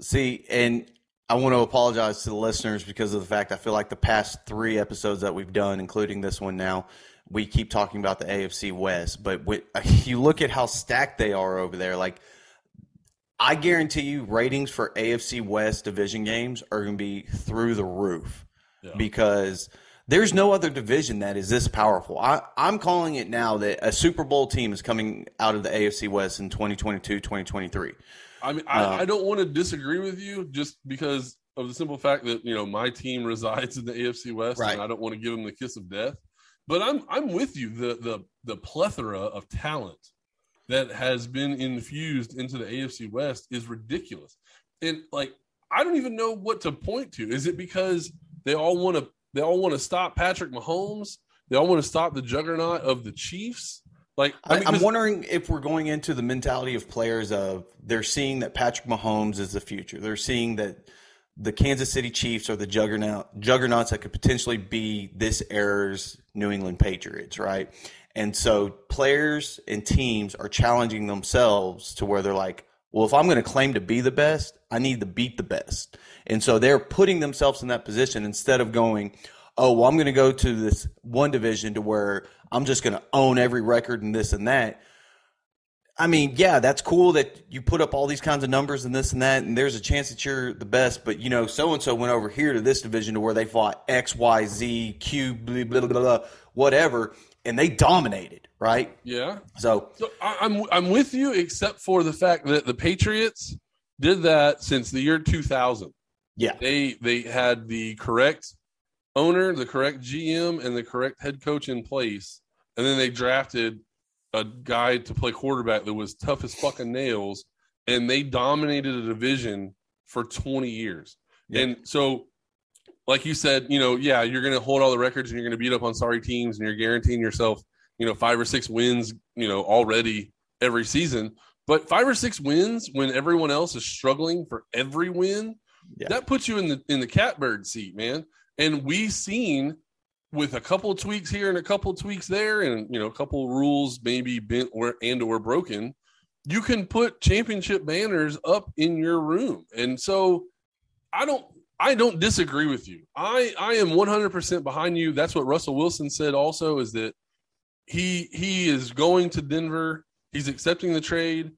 Speaker 2: See, and I want to apologize to the listeners because of the fact I feel like the past three episodes that we've done, including this one now, we keep talking about the AFC West. But when, you look at how stacked they are over there, like I guarantee you, ratings for AFC West division games are going to be through the roof yeah. because there's no other division that is this powerful. I, I'm calling it now that a Super Bowl team is coming out of the AFC West in 2022, 2023.
Speaker 1: I mean, I, uh, I don't want to disagree with you just because of the simple fact that you know my team resides in the AFC West, right. and I don't want to give them the kiss of death. But I'm I'm with you. The the the plethora of talent that has been infused into the AFC West is ridiculous. And like I don't even know what to point to. Is it because they all want to they all want to stop Patrick Mahomes? They all want to stop the juggernaut of the Chiefs? Like
Speaker 2: I am wondering if we're going into the mentality of players of they're seeing that Patrick Mahomes is the future. They're seeing that the Kansas City Chiefs are the juggernaut juggernauts that could potentially be this era's New England Patriots, right? And so players and teams are challenging themselves to where they're like, well, if I'm going to claim to be the best, I need to beat the best. And so they're putting themselves in that position instead of going, oh, well, I'm going to go to this one division to where I'm just going to own every record and this and that. I mean, yeah, that's cool that you put up all these kinds of numbers and this and that, and there's a chance that you're the best. But you know, so and so went over here to this division to where they fought X, Y, Z, Q, blah blah blah, blah whatever, and they dominated, right?
Speaker 1: Yeah.
Speaker 2: So,
Speaker 1: so I, I'm I'm with you, except for the fact that the Patriots did that since the year 2000.
Speaker 2: Yeah,
Speaker 1: they they had the correct owner, the correct GM, and the correct head coach in place, and then they drafted a guy to play quarterback that was tough as fucking nails, and they dominated a division for 20 years. Yeah. And so, like you said, you know, yeah, you're going to hold all the records and you're going to beat up on sorry teams, and you're guaranteeing yourself, you know, five or six wins, you know, already every season. But five or six wins when everyone else is struggling for every win, yeah. that puts you in the in the catbird seat, man. And we've seen with a couple tweaks here and a couple tweaks there, and you know, a couple rules maybe bent or and or broken, you can put championship banners up in your room. And so, I don't. I don't disagree with you. I I am 100% behind you. That's what Russell Wilson said also is that he he is going to Denver. He's accepting the trade.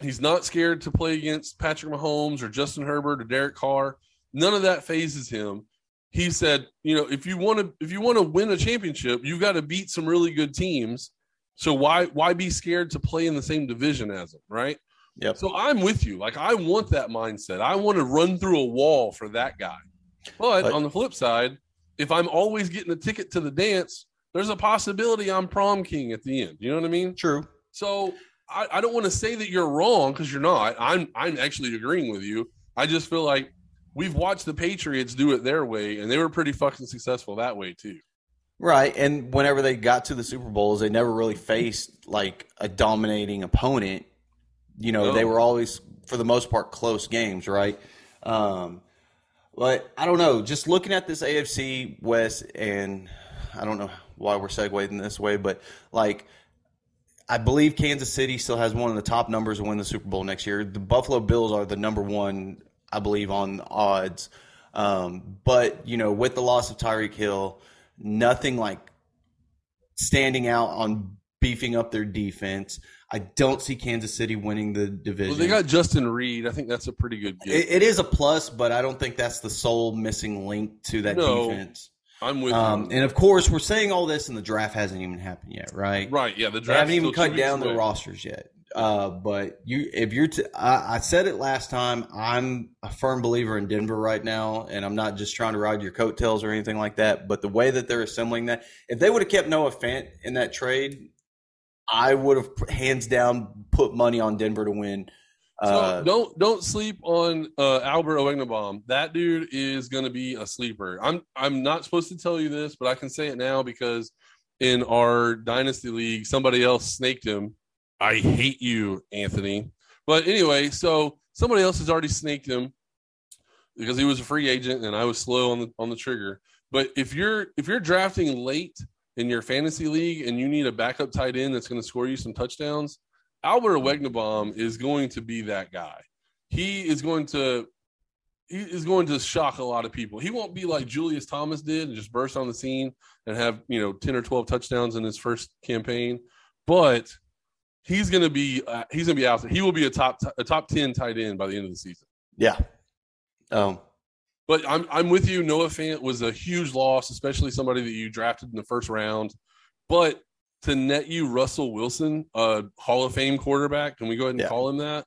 Speaker 1: He's not scared to play against Patrick Mahomes or Justin Herbert or Derek Carr. None of that fazes him he said, you know, if you want to if you want to win a championship, you got to beat some really good teams. So why why be scared to play in the same division as them, right?
Speaker 2: Yeah.
Speaker 1: So I'm with you. Like I want that mindset. I want to run through a wall for that guy. But, but on the flip side, if I'm always getting a ticket to the dance, there's a possibility I'm prom king at the end. You know what I mean?
Speaker 2: True.
Speaker 1: So I, I don't want to say that you're wrong because you're not. I'm I'm actually agreeing with you. I just feel like we've watched the Patriots do it their way, and they were pretty fucking successful that way too.
Speaker 2: Right, and whenever they got to the Super Bowls, they never really faced like a dominating opponent. You know, no. they were always, for the most part, close games, right? Um, but I don't know. Just looking at this AFC West, and I don't know why we're segueing this way, but like I believe Kansas City still has one of the top numbers to win the Super Bowl next year. The Buffalo Bills are the number one, I believe, on odds. Um, but you know, with the loss of Tyreek Hill, nothing like standing out on beefing up their defense. I don't see Kansas City winning the division.
Speaker 1: Well, they got Justin Reid. I think that's a pretty good
Speaker 2: it, it is a plus, but I don't think that's the sole missing link to that
Speaker 1: No.
Speaker 2: defense.
Speaker 1: I'm with
Speaker 2: Um,
Speaker 1: you.
Speaker 2: and of course, we're saying all this, and the draft hasn't even happened yet, right?
Speaker 1: Right? Yeah, the
Speaker 2: They
Speaker 1: draft
Speaker 2: haven't even cut down the rosters yet. Uh, but you, if you're, t- I, I said it last time. I'm a firm believer in Denver right now, and I'm not just trying to ride your coattails or anything like that. But the way that they're assembling that, if they would have kept Noah Fant in that trade, I would have hands down put money on Denver to win.
Speaker 1: So
Speaker 2: Uh,
Speaker 1: don't don't sleep on uh, Albert Okwuegbunam. That dude is going to be a sleeper. I'm I'm not supposed to tell you this, but I can say it now because in our dynasty league, somebody else snaked him. I hate you, Anthony. But anyway, so somebody else has already snaked him because he was a free agent and I was slow on the on the trigger. But if you're if you're drafting late in your fantasy league and you need a backup tight end that's going to score you some touchdowns, Albert Okwuegbunam is going to be that guy. He is going to he is going to shock a lot of people. He won't be like Julius Thomas did and just burst on the scene and have, you know, 10 or 12 touchdowns in his first campaign, but he's going to be uh, he's going to be out. He will be a top a top 10 tight end by the end of the season.
Speaker 2: yeah. Um,
Speaker 1: But I'm I'm with you. Noah Fant was a huge loss, especially somebody that you drafted in the first round. But to net you Russell Wilson, a Hall of Fame quarterback, can we go ahead and
Speaker 2: Yeah.
Speaker 1: call him that?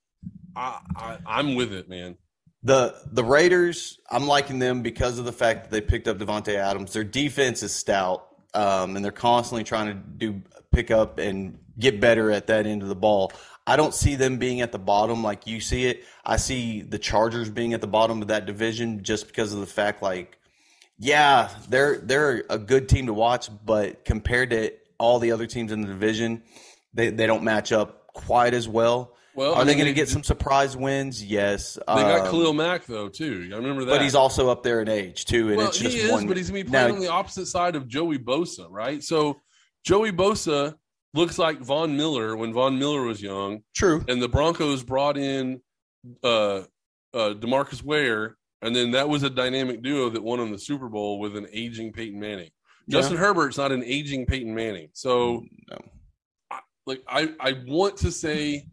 Speaker 1: I, I I'm with it, man.
Speaker 2: The the Raiders, I'm liking them because of the fact that they picked up Davante Adams. Their defense is stout, um, and they're constantly trying to do pick up and get better at that end of the ball. I don't see them being at the bottom like you see it. I see the Chargers being at the bottom of that division just because of the fact, like, yeah, they're they're a good team to watch, but compared to all the other teams in the division, they they don't match up quite as well.
Speaker 1: Well,
Speaker 2: Are
Speaker 1: I
Speaker 2: they going to get some surprise wins? Yes.
Speaker 1: They got
Speaker 2: Um,
Speaker 1: Khalil Mack though too. I remember that.
Speaker 2: but he's also up there in age too, and
Speaker 1: well,
Speaker 2: it's just
Speaker 1: he is,
Speaker 2: one.
Speaker 1: but he's gonna be playing
Speaker 2: Now-
Speaker 1: on the opposite side of Joey Bosa, right? So Joey Bosa looks like Von Miller when Von Miller was young.
Speaker 2: True.
Speaker 1: and the Broncos brought in uh, uh, DeMarcus Ware, and then that was a dynamic duo that won on the Super Bowl with an aging Peyton Manning. Justin Herbert's not an aging Peyton Manning, so
Speaker 2: No.
Speaker 1: like I I want to say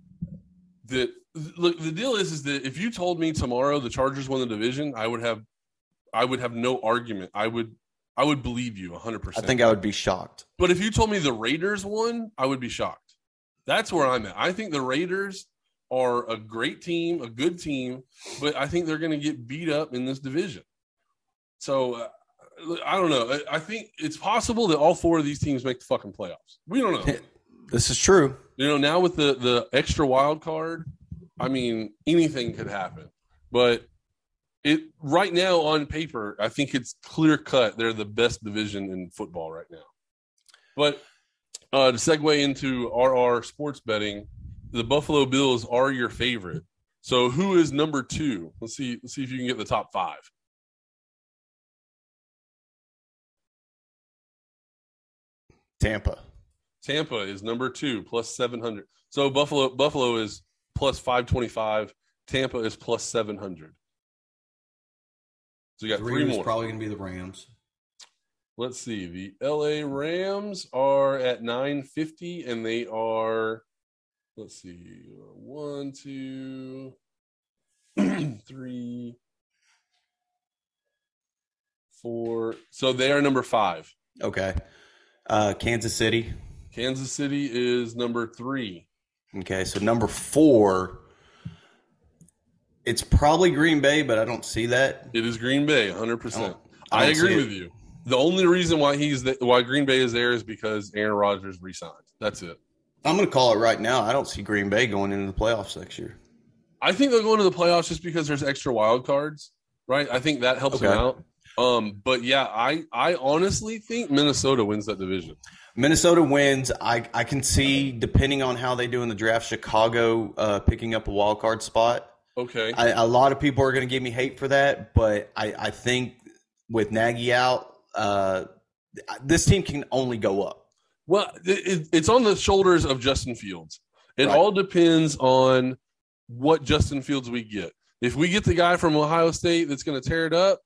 Speaker 1: that look the deal is is that if you told me tomorrow the Chargers won the division, I would have I would have no argument. I would I would believe you 100%.
Speaker 2: I think I would be shocked.
Speaker 1: But if you told me the Raiders won, I would be shocked. That's where I'm at. I think the Raiders are a great team, a good team, but I think they're going to get beat up in this division. So uh, I don't know. I- I think it's possible that all four of these teams make the fucking playoffs. We don't know.
Speaker 2: This is true.
Speaker 1: You know, now with the the extra wild card, I mean, anything could happen. But it right now on paper, I think it's clear cut. They're the best division in football right now. But uh, to segue into RR sports betting, the Buffalo Bills are your favorite. So who is number two? Let's see. Let's see if you can get the top five.
Speaker 2: Tampa.
Speaker 1: Tampa is number two, plus seven hundred. So Buffalo Buffalo is plus five twenty five. Tampa is plus seven hundred. So you got three,
Speaker 2: is
Speaker 1: more.
Speaker 2: probably going to be the Rams.
Speaker 1: Let's see. The LA Rams are at nine fifty, and they are. Let's see. One, two, three, four. So they are number five.
Speaker 2: Okay. Uh, Kansas City.
Speaker 1: Kansas City is number three.
Speaker 2: Okay, so number four. It's probably Green Bay, but I don't see that.
Speaker 1: It is Green Bay, hundred percent.
Speaker 2: I
Speaker 1: I, agree with you. The only reason why he's the, why Green Bay is there is because Aaron Rodgers resigned. That's it.
Speaker 2: I'm going to call it right now. I don't see Green Bay going into the playoffs next year.
Speaker 1: I think they'll go into the playoffs just because there's extra wild cards, right? I think that helps them out. Um, but yeah, I I honestly think Minnesota wins that division.
Speaker 2: Minnesota wins. I, I can see, depending on how they do in the draft, Chicago uh, picking up a wild card spot.
Speaker 1: Okay.
Speaker 2: I, a lot of people are going to give me hate for that, but I, I think with Nagy out, uh, this team can only go up.
Speaker 1: Well, it, it's on the shoulders of Justin Fields. It
Speaker 2: Right.
Speaker 1: all depends on what Justin Fields we get. If we get the guy from Ohio State that's going to tear it up,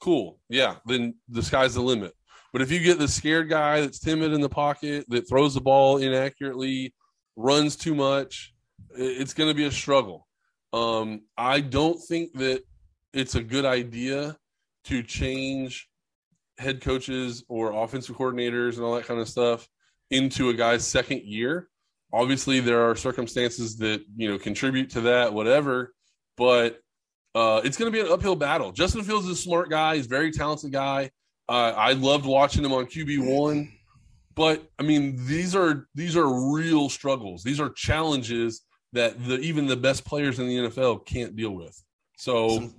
Speaker 1: cool. Yeah, then the sky's the limit. But if you get the scared guy that's timid in the pocket, that throws the ball inaccurately, runs too much, it's going to be a struggle. Um, I don't think that it's a good idea to change head coaches or offensive coordinators and all that kind of stuff into a guy's second year. Obviously, there are circumstances that you know contribute to that, whatever. But uh, it's going to be an uphill battle. Justin Fields is a smart guy. He's a very talented guy. Uh, I loved watching him on QB one. But I mean, these are these are real struggles. These are challenges that the even the best players in the NFL can't deal with. So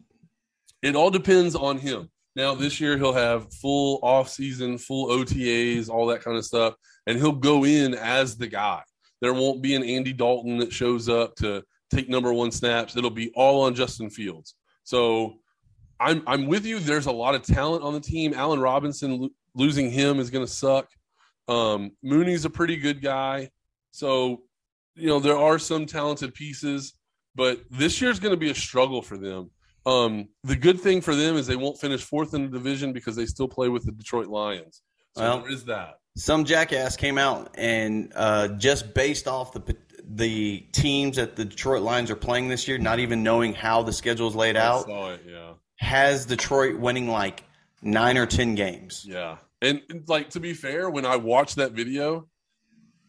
Speaker 1: it all depends on him. Now this year he'll have full off season, full OTAs, all that kind of stuff, and he'll go in as the guy. There won't be an Andy Dalton that shows up to take number one snaps. It'll be all on Justin Fields. So I'm I'm with you. There's a lot of talent on the team. Allen Robinson lo- losing him is going to suck. Um, Mooney's a pretty good guy. So you know there are some talented pieces, but this year's going to be a struggle for them. Um, the good thing for them is they won't finish fourth in the division because they still play with the Detroit Lions. So
Speaker 2: Well-
Speaker 1: there is that.
Speaker 2: Some jackass came out and uh, just based off the the teams that the Detroit Lions are playing this year, not even knowing how the schedule is laid
Speaker 1: I
Speaker 2: out,
Speaker 1: saw it, yeah,
Speaker 2: has Detroit winning like nine or ten games.
Speaker 1: yeah. And like to be fair, when I watched that video,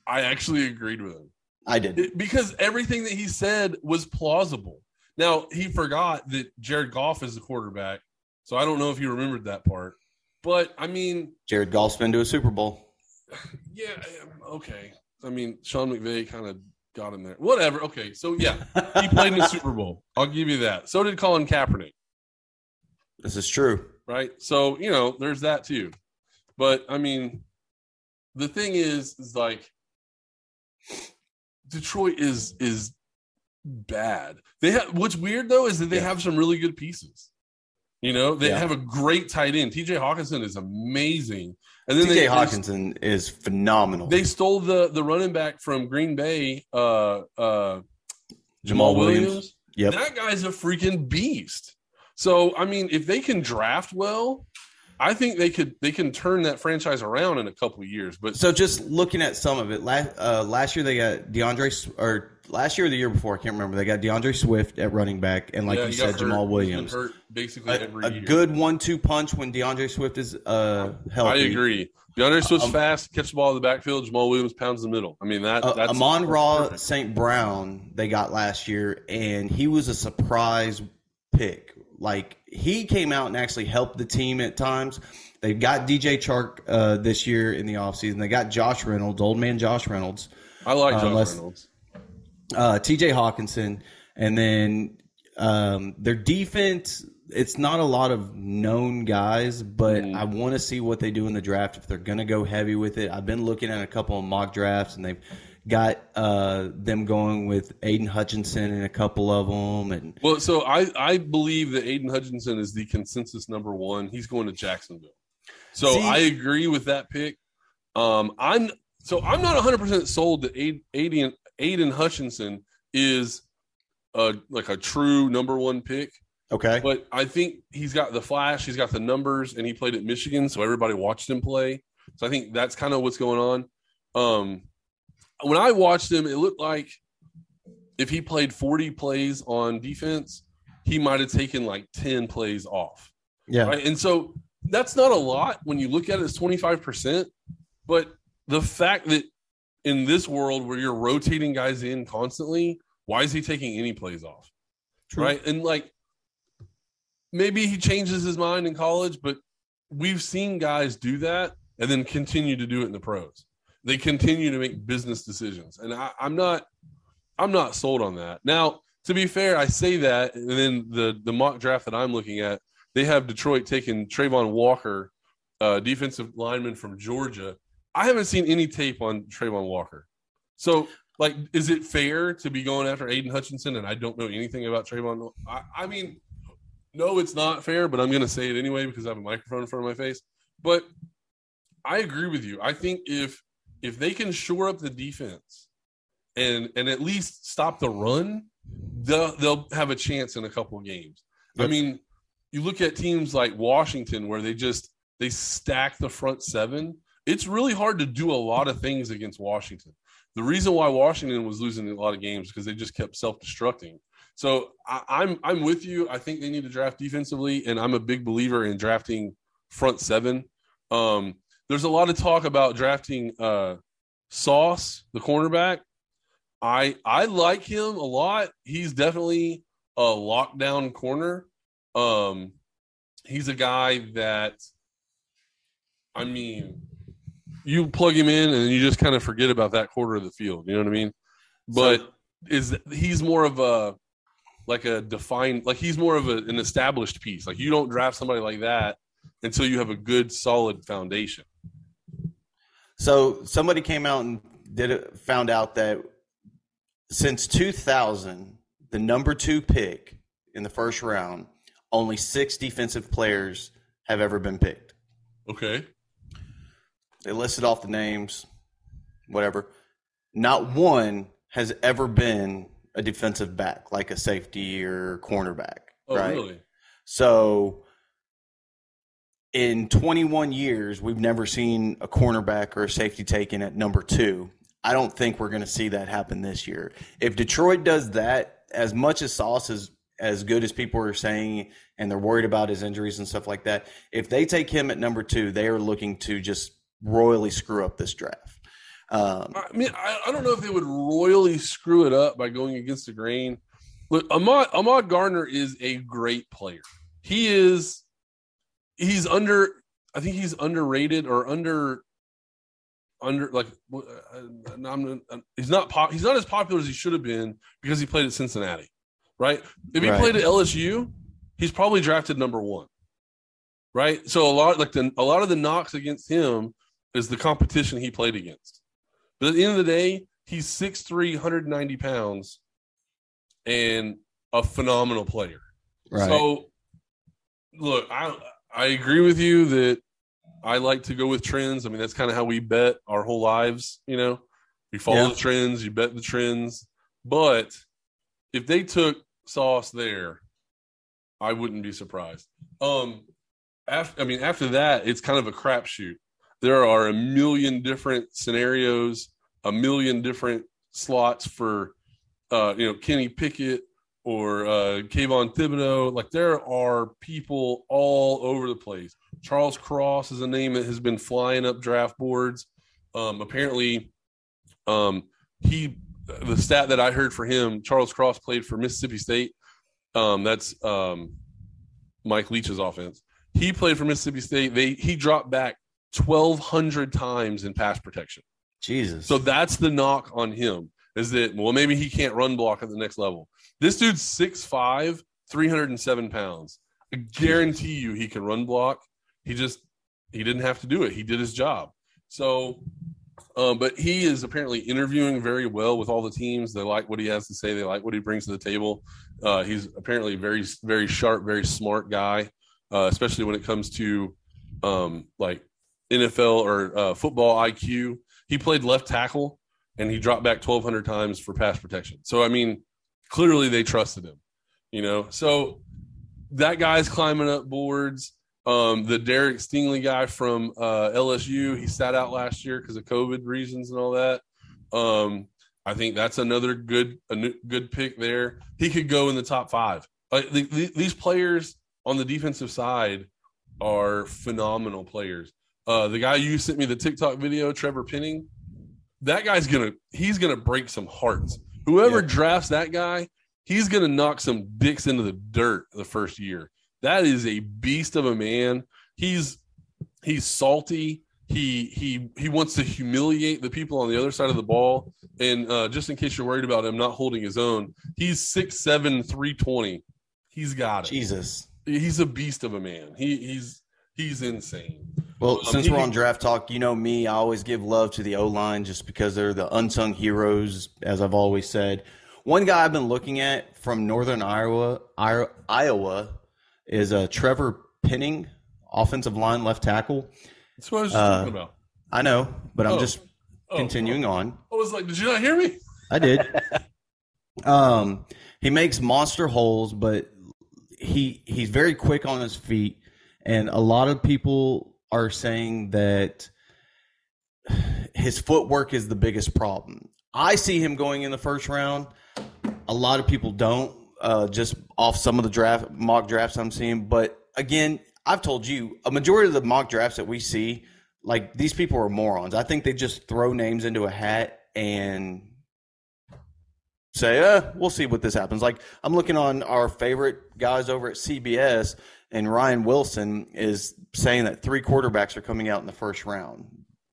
Speaker 1: I actually agreed with him.
Speaker 2: I did.
Speaker 1: It- because everything that he said was plausible. Now he forgot that Jared Goff is the quarterback, so I don't know if he remembered that part. But I mean,
Speaker 2: Jared Goff's been to a Super Bowl.
Speaker 1: yeah, okay. I mean, Sean McVay kind of got him there. Whatever. Okay, so yeah, he played in the Super Bowl. I'll give you that. So did Colin Kaepernick,
Speaker 2: This is true.
Speaker 1: right? So you know, there's that too. But I mean, the thing is, is like Detroit is is bad. They have what's weird though is that they
Speaker 2: Yeah.
Speaker 1: have some really good pieces. You know, they
Speaker 2: Yeah.
Speaker 1: have a great tight end. TJ Hockenson is amazing. And then
Speaker 2: TJ
Speaker 1: they,
Speaker 2: Hockenson is phenomenal.
Speaker 1: they stole the the running back from Green Bay, uh uh
Speaker 2: Jamaal Williams. Yep.
Speaker 1: That guy's a freaking beast. So I mean, if they can draft well, I think they could they can turn that franchise around in a couple of years. But
Speaker 2: So just looking at some of it, last uh, last year they got DeAndre or last year or the year before, I can't remember. They got DeAndre Swift at running back, and like
Speaker 1: yeah,
Speaker 2: you said, Jamaal
Speaker 1: hurt. Been
Speaker 2: Williams.
Speaker 1: hurt basically
Speaker 2: A,
Speaker 1: every
Speaker 2: a
Speaker 1: year.
Speaker 2: good one-two punch when DeAndre Swift is uh,
Speaker 1: I agree. DeAndre Swift's
Speaker 2: Um,
Speaker 1: fast, catch the ball in the backfield. Jamaal Williams pounds the middle. I mean that.
Speaker 2: Uh,
Speaker 1: that's
Speaker 2: Amon Ra
Speaker 1: perfect.
Speaker 2: St. Brown they got last year, and he was a surprise pick. Like he came out and actually helped the team at times. They got DJ Chark uh, this year in the offseason. They got Josh Reynolds, old man Josh Reynolds.
Speaker 1: I like Josh
Speaker 2: unless-
Speaker 1: Reynolds.
Speaker 2: Uh, TJ Hockenson, and then um, their defense. It's not a lot of known guys, but
Speaker 1: Mhm.
Speaker 2: I want to see what they do in the draft if they're going to go heavy with it. I've been looking at a couple of mock drafts, and they've got uh, them going with Aidan Hutchinson and a couple of them, and
Speaker 1: Well, so I I believe that Aidan Hutchinson is the consensus number one. He's going to Jacksonville. So
Speaker 2: See-
Speaker 1: I agree with that pick. Um, I'm so I'm not 100 percent sold that Aidan, Aidan Hutchinson is a like a true number one pick,
Speaker 2: okay,
Speaker 1: but I think he's got the flash, he's got the numbers, and he played at Michigan, so everybody watched him play. So I think that's kind of what's going on. Um, when I watched him, it looked like if he played 40 plays on defense, he might have taken like 10 plays off.
Speaker 2: yeah,
Speaker 1: Right. And so that's not a lot when you look at it as 25%. But the fact that in this world where you're rotating guys in constantly, why is he taking any plays off?
Speaker 2: True.
Speaker 1: Right. And like maybe he changes his mind in college, but we've seen guys do that and then continue to do it in the pros. They continue to make business decisions. And I, I'm not I'm not sold on that. Now, to be fair, I say that, and then the the mock draft that I'm looking at, they have Detroit taking Travon Walker, uh, defensive lineman from Georgia. I haven't seen any tape on Travon Walker. So, like, is it fair to be going after Aidan Hutchinson and I don't know anything about Travon? I, I mean, no, it's not fair, but I'm going to say it anyway because I have a microphone in front of my face. But I agree with you. I think if if they can shore up the defense and and at least stop the run, they'll they'll have a chance in a couple of games. I mean, you look at teams like Washington where they just they stack the front seven. It's really hard to do a lot of things against Washington. The reason why Washington was losing a lot of games because they just kept self-destructing. So I, I'm I'm with you. I think they need to draft defensively, and I'm a big believer in drafting front seven. Um, there's a lot of talk about drafting uh, Sauce, the cornerback. I I like him a lot. He's definitely a lockdown corner. Um, he's a guy that, I mean, you plug him in and you just kind of forget about that quarter of the field. You know what I mean? But so, is he's more of a like a defined like he's more of a, an established piece. Like you don't draft somebody like that until you have a good solid foundation.
Speaker 2: So somebody came out and did it, found out that since 2000, the number two pick in the first round, only six defensive players have ever been picked.
Speaker 1: Okay.
Speaker 2: They listed off the names, whatever. Not one has ever been a defensive back, like a safety or cornerback.
Speaker 1: Oh,
Speaker 2: right?
Speaker 1: really?
Speaker 2: So in 21 years, we've never seen a cornerback or a safety taken at number two. I don't think we're going to see that happen this year. If Detroit does that, as much as Sauce is as good as people are saying, and they're worried about his injuries and stuff like that, if they take him at number two, they are looking to just royally screw up this draft.
Speaker 1: Um, I mean, I, I, don't know if they would royally screw it up by going against the grain. Look, Ahmad, Ahmad Gardner is a great player. He is, he's under, I think he's underrated or under, under like, uh, I'm, he's not pop, he's not as popular as he should have been because he played at Cincinnati, right? If he right. played at LSU, he's probably drafted number one, right? So a lot like the, a lot of the knocks against him is the competition he played against. But at the end of the day, he's 6'3, 190 pounds and a phenomenal player. Right. So look, I I agree with you that I like to go with trends. I mean, that's kind of how we bet our whole lives, you know. You follow yeah. the trends, you bet the trends. But if they took Sauce there, I wouldn't be surprised. Um after I mean, after that, it's kind of a crapshoot there are a million different scenarios, a million different slots for, uh, you know, Kenny Pickett or uh, Kayvon Thibodeaux. Like there are people all over the place. Charles Cross is a name that has been flying up draft boards. Um, apparently, um, he the stat that I heard for him, Charles Cross played for Mississippi State. Um, that's um, Mike Leach's offense. He played for Mississippi State. They he dropped back 1,200 times in pass protection.
Speaker 2: Jesus.
Speaker 1: So that's the knock on him is that, well, maybe he can't run block at the next level. This dude's 6'5, 307 pounds. I guarantee you he can run block. He just, he didn't have to do it. He did his job. So, um, but he is apparently interviewing very well with all the teams. They like what he has to say. They like what he brings to the table. Uh, he's apparently very, very sharp, very smart guy, uh, especially when it comes to um, like NFL or uh, football IQ. He played left tackle and he dropped back 1,200 times for pass protection. So, I mean, clearly they trusted him, you know? So that guy's climbing up boards. Um, the Derek Stingley guy from uh, LSU, he sat out last year because of COVID reasons and all that. Um, I think that's another good a new, good pick there. He could go in the top five. Like the, the, these players on the defensive side are phenomenal players. Uh, the guy you sent me the TikTok video, Trevor Penning, that guy's gonna he's gonna break some hearts. Whoever yeah. drafts that guy, he's gonna knock some dicks into the dirt the first year. That is a beast of a man. He's he's salty. He he he wants to humiliate the people on the other side of the ball. And uh, just in case you're worried about him not holding his own, he's six seven, three twenty. He's got it.
Speaker 2: Jesus.
Speaker 1: He's a beast of a man. He he's he's insane.
Speaker 2: Well, um, since we're on draft talk, you know me, I always give love to the O line just because they're the unsung heroes, as I've always said. One guy I've been looking at from Northern Iowa, Iowa, is uh, Trevor Penning, offensive line left tackle.
Speaker 1: That's what I was just
Speaker 2: Uh,
Speaker 1: talking about.
Speaker 2: I know, but I'm
Speaker 1: Oh.
Speaker 2: just
Speaker 1: Oh,
Speaker 2: continuing on.
Speaker 1: I was like, did you not hear me?
Speaker 2: I did. um, he makes monster holes, but he he's very quick on his feet, and a lot of people are saying that his footwork is the biggest problem. I see him going in the first round. A lot of people don't, uh, just off some of the draft mock drafts I'm seeing. But again, I've told you a majority of the mock drafts that we see, like these people are morons. I think they just throw names into a hat and say, uh, we'll see what this happens. Like I'm looking on our favorite guys over at CBS, and Ryan Wilson is saying that three quarterbacks are coming out in the first round.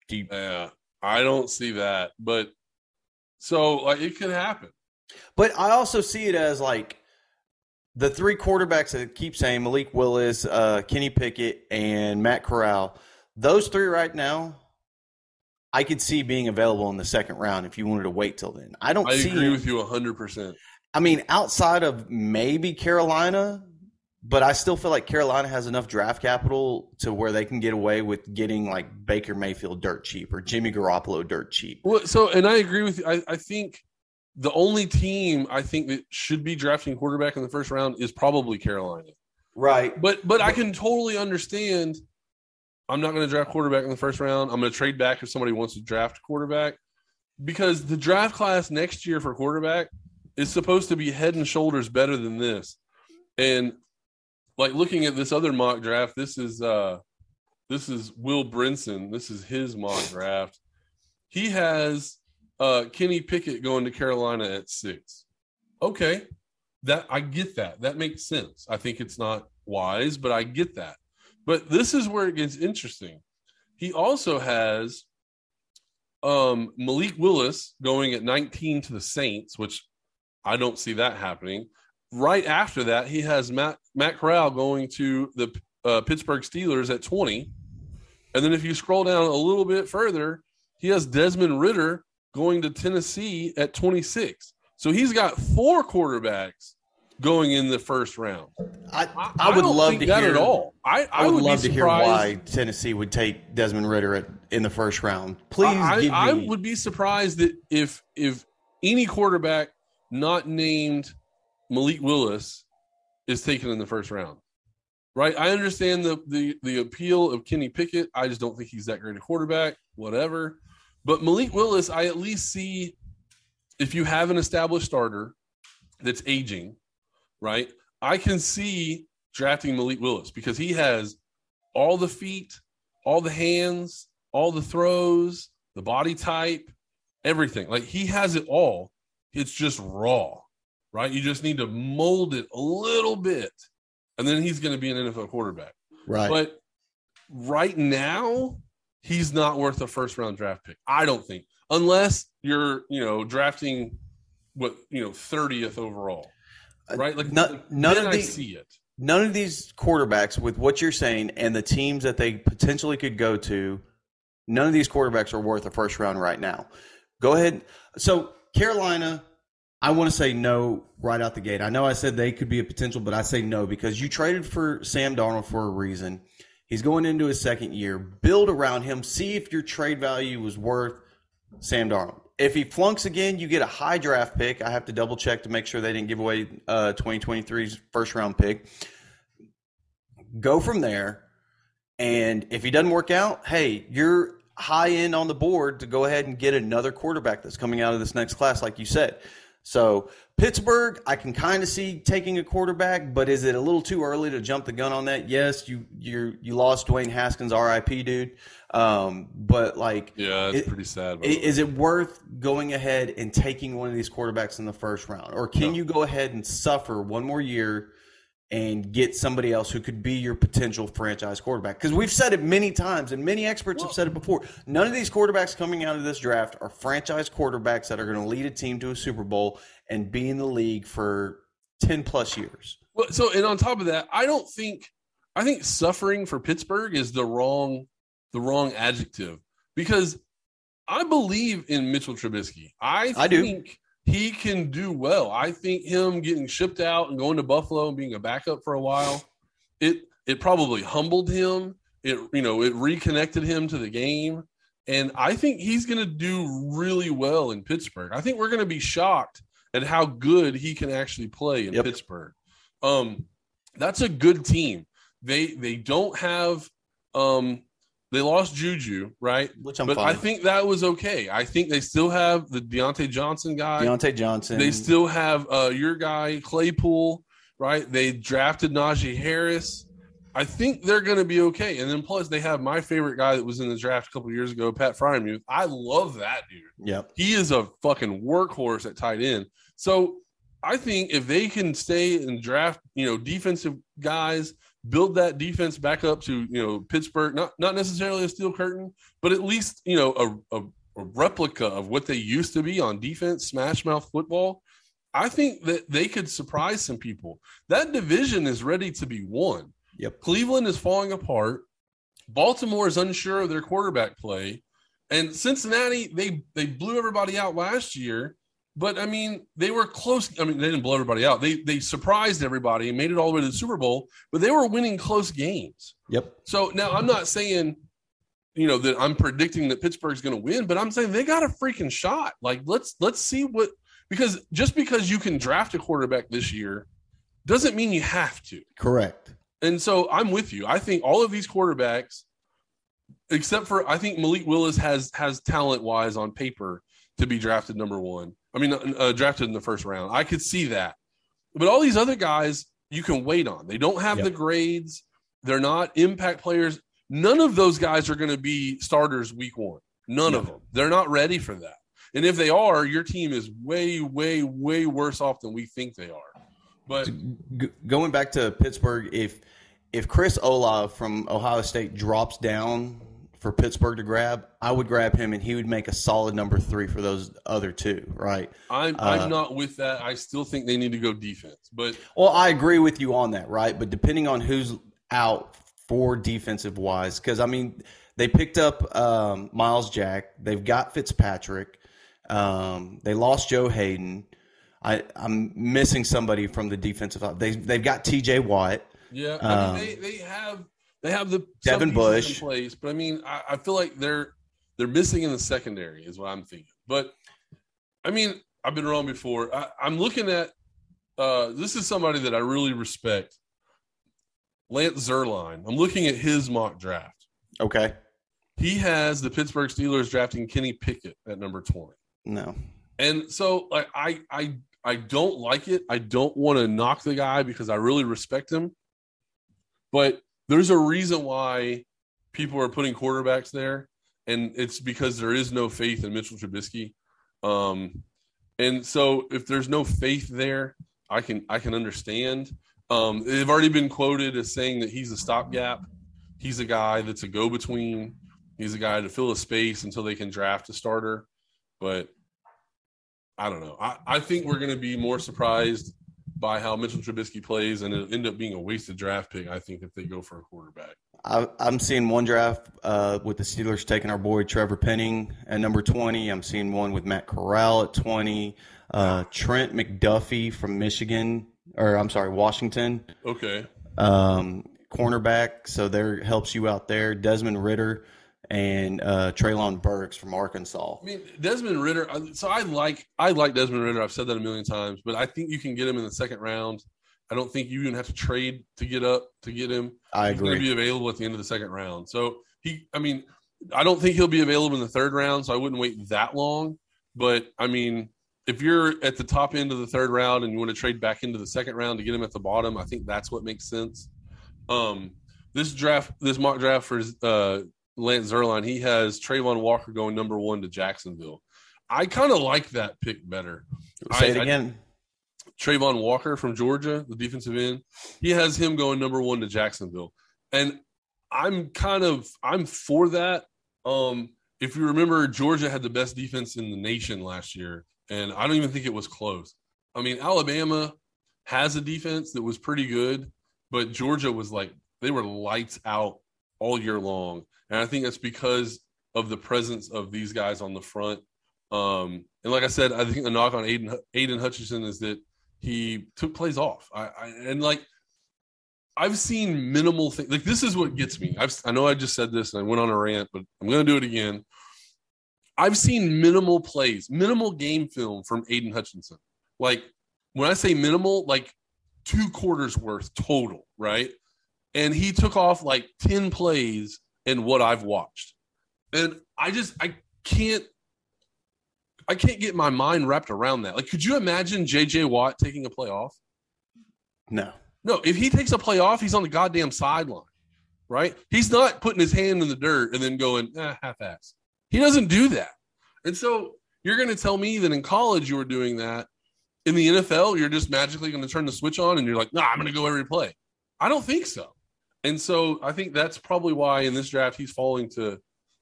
Speaker 2: Do you,
Speaker 1: Yeah, I don't see that, but so like it could happen.
Speaker 2: but I also see it as like the three quarterbacks that keep saying Malik Willis, uh, Kenny Pickett, and Matt Corral. Those three right now, I could see being available in the second round if you wanted to wait till then. I don't
Speaker 1: I agree with you hundred percent.
Speaker 2: I mean, outside of maybe Carolina, but I still feel like Carolina has enough draft capital to where they can get away with getting like Baker Mayfield dirt cheap or Jimmy Garoppolo dirt cheap.
Speaker 1: Well, so and I agree with you. I, I think the only team I think that should be drafting quarterback in the first round is probably Carolina.
Speaker 2: Right.
Speaker 1: But but I can totally understand. I'm not going to draft quarterback in the first round. I'm going to trade back if somebody wants to draft quarterback because the draft class next year for quarterback is supposed to be head and shoulders better than this. And like looking at this other mock draft, this is uh this is Will Brinson. This is his mock draft. He has uh Kenny Pickett going to Carolina at six. Okay. That I get that. That makes sense. I think it's not wise, but I get that. But this is where it gets interesting. He also has um Malik Willis going at 19 to the Saints, which I don't see that happening. Right after that, he has Matt Matt Corral going to the uh, Pittsburgh Steelers at 20. And then if you scroll down a little bit further, he has Desmond Ridder going to Tennessee at 26. So he's got four quarterbacks going in the first round.
Speaker 2: I, I, would
Speaker 1: don't
Speaker 2: love to
Speaker 1: that
Speaker 2: hear
Speaker 1: at all. I, I,
Speaker 2: I would,
Speaker 1: would
Speaker 2: love to hear why Tennessee would take Desmond Ridder at, in the first round. Please
Speaker 1: I. I would be surprised that if if any quarterback not named Malik Willis is taken in the first round. Right? I understand the the the appeal of Kenny Pickett. I just don't think he's that great a quarterback, whatever. But Malik Willis, I at least see if you have an established starter that's aging, right? I can see drafting Malik Willis because he has all the feet, all the hands, all the throws, the body type, everything. Like he has it all. It's just raw, right? You just need to mold it a little bit, and then he's going to be an NFL quarterback.
Speaker 2: right.
Speaker 1: But right now, he's not worth a first round draft pick. I don't think, unless you're, you know, drafting what you know, thirtieth overall, uh, right? Like,
Speaker 2: none- none of
Speaker 1: I see it.
Speaker 2: None of these quarterbacks, with what you're saying and the teams that they potentially could go to, none of these quarterbacks are worth a first round right now. Go ahead. So, Carolina, I want to say no right out the gate. I know I said they could be a potential, but I say no because you traded for Sam Darnold for a reason. He's going into his second year. Build around him. See if your trade value was worth Sam Darnold. If he flunks again, you get a high draft pick. I have to double check to make sure they didn't give away uh, 2023's first round pick. Go from there. And if he doesn't work out, hey, you're high end on the board to go ahead and get another quarterback that's coming out of this next class, like you said. So Pittsburgh, I can kind of see taking a quarterback, but is it a little too early to jump the gun on that? Yes, you you you lost Dwayne Haskins, R.I.P. dude. Um, but like,
Speaker 1: Yeah, it's
Speaker 2: It-
Speaker 1: pretty sad. by
Speaker 2: I-
Speaker 1: the way.
Speaker 2: Is it worth going ahead and taking one of these quarterbacks in the first round? Or can
Speaker 1: No.
Speaker 2: you go ahead and suffer one more year and get somebody else who could be your potential franchise quarterback? Because we've said it many times, and many experts have said it before. None of these quarterbacks coming out of this draft are franchise quarterbacks that are going to lead a team to a Super Bowl and be in the league for 10 plus years.
Speaker 1: Well, so and on top of that, I don't think I think suffering for Pittsburgh is the wrong the wrong adjective because I believe in Mitchell Trubisky. I
Speaker 2: I do.
Speaker 1: He can do well. I think him getting shipped out and going to Buffalo and being a backup for a while, it it probably humbled him. It you know it reconnected him to the game, and I think he's going to do really well in Pittsburgh. I think we're going to be shocked at how good he can actually play in
Speaker 2: Yep.
Speaker 1: Pittsburgh. Um, that's a good team. They they don't have um they lost Juju right,
Speaker 2: Which I'm
Speaker 1: but
Speaker 2: fine.
Speaker 1: I think that was okay. I think they still have the Diontae Johnson guy.
Speaker 2: Diontae Johnson.
Speaker 1: They still have uh, your guy Claypool, right? They drafted Najee Harris. I think they're going to be okay. And then plus they have my favorite guy that was in the draft a couple years ago, Pat Freiermuth. I love that dude.
Speaker 2: Yep.
Speaker 1: He is a fucking workhorse at tight end. So I think if they can stay and draft, you know, defensive guys, build that defense back up to, you know, Pittsburgh, not not necessarily a steel curtain, but at least, you know, a, a, a replica of what they used to be on defense, smash mouth football. I think that they could surprise some people. That division is ready to be won.
Speaker 2: Yep.
Speaker 1: Cleveland is falling apart. Baltimore is unsure of their quarterback play. And Cincinnati, they they blew everybody out last year. But I mean, they were close. I mean, they didn't blow everybody out. They they surprised everybody and made it all the way to the Super Bowl, but they were winning close games.
Speaker 2: Yep.
Speaker 1: So now I'm not saying, you know, that I'm predicting that Pittsburgh's going to win, but I'm saying they got a freaking shot. Like let's let's see what because just because you can draft a quarterback this year doesn't mean you have to.
Speaker 2: Correct.
Speaker 1: And so I'm with you. I think all of these quarterbacks, except for I think Malik Willis has has talent wise on paper to be drafted number one. I mean, uh, drafted in the first round. I could see that. But all these other guys, you can wait on. They don't have
Speaker 2: Yep.
Speaker 1: the grades. They're not impact players. None of those guys are going to be starters week one. None of them. They're not ready for that. And if they are, your team is way, way, way worse off than we think they are. But
Speaker 2: G- going back to Pittsburgh, if if Chris Olave from Ohio State drops down for Pittsburgh to grab, I would grab him and he would make a solid number three for those other two, right?
Speaker 1: I'm
Speaker 2: Uh,
Speaker 1: I'm not with that. I still think they need to go defense. But
Speaker 2: Well, I agree with you on that, right? But depending on who's out for defensive wise, because I mean, they picked up um, Myles Jack, they've got Fitzpatrick, um, they lost Joe Haden. I, I'm missing somebody from the defensive. They they've got T.J. Watt.
Speaker 1: yeah, I
Speaker 2: Um,
Speaker 1: mean, they they have they have the
Speaker 2: Devin Bush.
Speaker 1: in place. But I mean, I, I feel like they're they're missing in the secondary is what I'm thinking. But I mean, I've been wrong before. I, I'm looking at uh, this is somebody that I really respect, Lance Zierlein. I'm looking at his mock draft.
Speaker 2: Okay,
Speaker 1: He has the Pittsburgh Steelers drafting Kenny Pickett at number 20.
Speaker 2: no,
Speaker 1: And so like I I I don't like it. I don't want to knock the guy because I really respect him. But there's a reason why people are putting quarterbacks there, and it's because there is no faith in Mitchell Trubisky. Um, and so if there's no faith there, I can I can understand. Um, they've already been quoted as saying that he's a stopgap. He's a guy that's a go-between. He's a guy to fill a space until they can draft a starter. But I don't know. I, I think we're going to be more surprised by how Mitchell Trubisky plays, and it'll end up being a wasted draft pick. I think if they go for a quarterback.
Speaker 2: I, I'm seeing one draft uh, with the Steelers taking our boy Trevor Penning at number 20. I'm seeing one with Matt Corral at 20. Uh, Trent McDuffie from Michigan, or I'm sorry, Washington,
Speaker 1: Okay.
Speaker 2: um, cornerback. So there helps you out there. Desmond Ridder and uh, Treylon Burks from Arkansas.
Speaker 1: I mean, Desmond Ridder. So I like I like Desmond Ridder. I've said that a million times, but I think you can get him in the second round. I don't think you even have to trade to get up to get him.
Speaker 2: I
Speaker 1: He's going to
Speaker 2: agree.
Speaker 1: be available at the end of the second round. So he, I mean, I don't think he'll be available in the third round. So I wouldn't wait that long. But I mean, if you're at the top end of the third round and you want to trade back into the second round to get him at the bottom, I think that's what makes sense. Um, this draft, this mock draft for uh, Lance Zierlein, he has Travon Walker going number one to Jacksonville. I kind of like that pick better.
Speaker 2: Say
Speaker 1: I-
Speaker 2: it
Speaker 1: I-
Speaker 2: again.
Speaker 1: Travon Walker from Georgia, the defensive end. He has him going number one to Jacksonville, and I'm kind of I'm for that. Um, if you remember, Georgia had the best defense in the nation last year, and I don't even think it was close. I mean, Alabama has a defense that was pretty good, but Georgia was like they were lights out all year long, and I think that's because of the presence of these guys on the front. Um, and like I said, I think the knock on Aidan Aidan Hutchinson is that he took plays off. I, I and like I've seen minimal things. Like this is what gets me. I've, I know I just said this and I went on a rant, but I'm going to do it again. I've seen minimal plays, minimal game film from Aidan Hutchinson. Like when I say minimal, like two quarters worth total, right? And he took off like 10 plays in what I've watched. And I just I can't I can't get my mind wrapped around that. Like, could you imagine JJ Watt taking a play off?
Speaker 2: No.
Speaker 1: No, if he takes a play off, he's on the goddamn sideline, right? He's not putting his hand in the dirt and then going eh, half ass. He doesn't do that. And so you're going to tell me that in college you were doing that. In the NFL, you're just magically going to turn the switch on and you're like, nah, I'm going to go every play. I don't think so. And so I think that's probably why in this draft he's falling to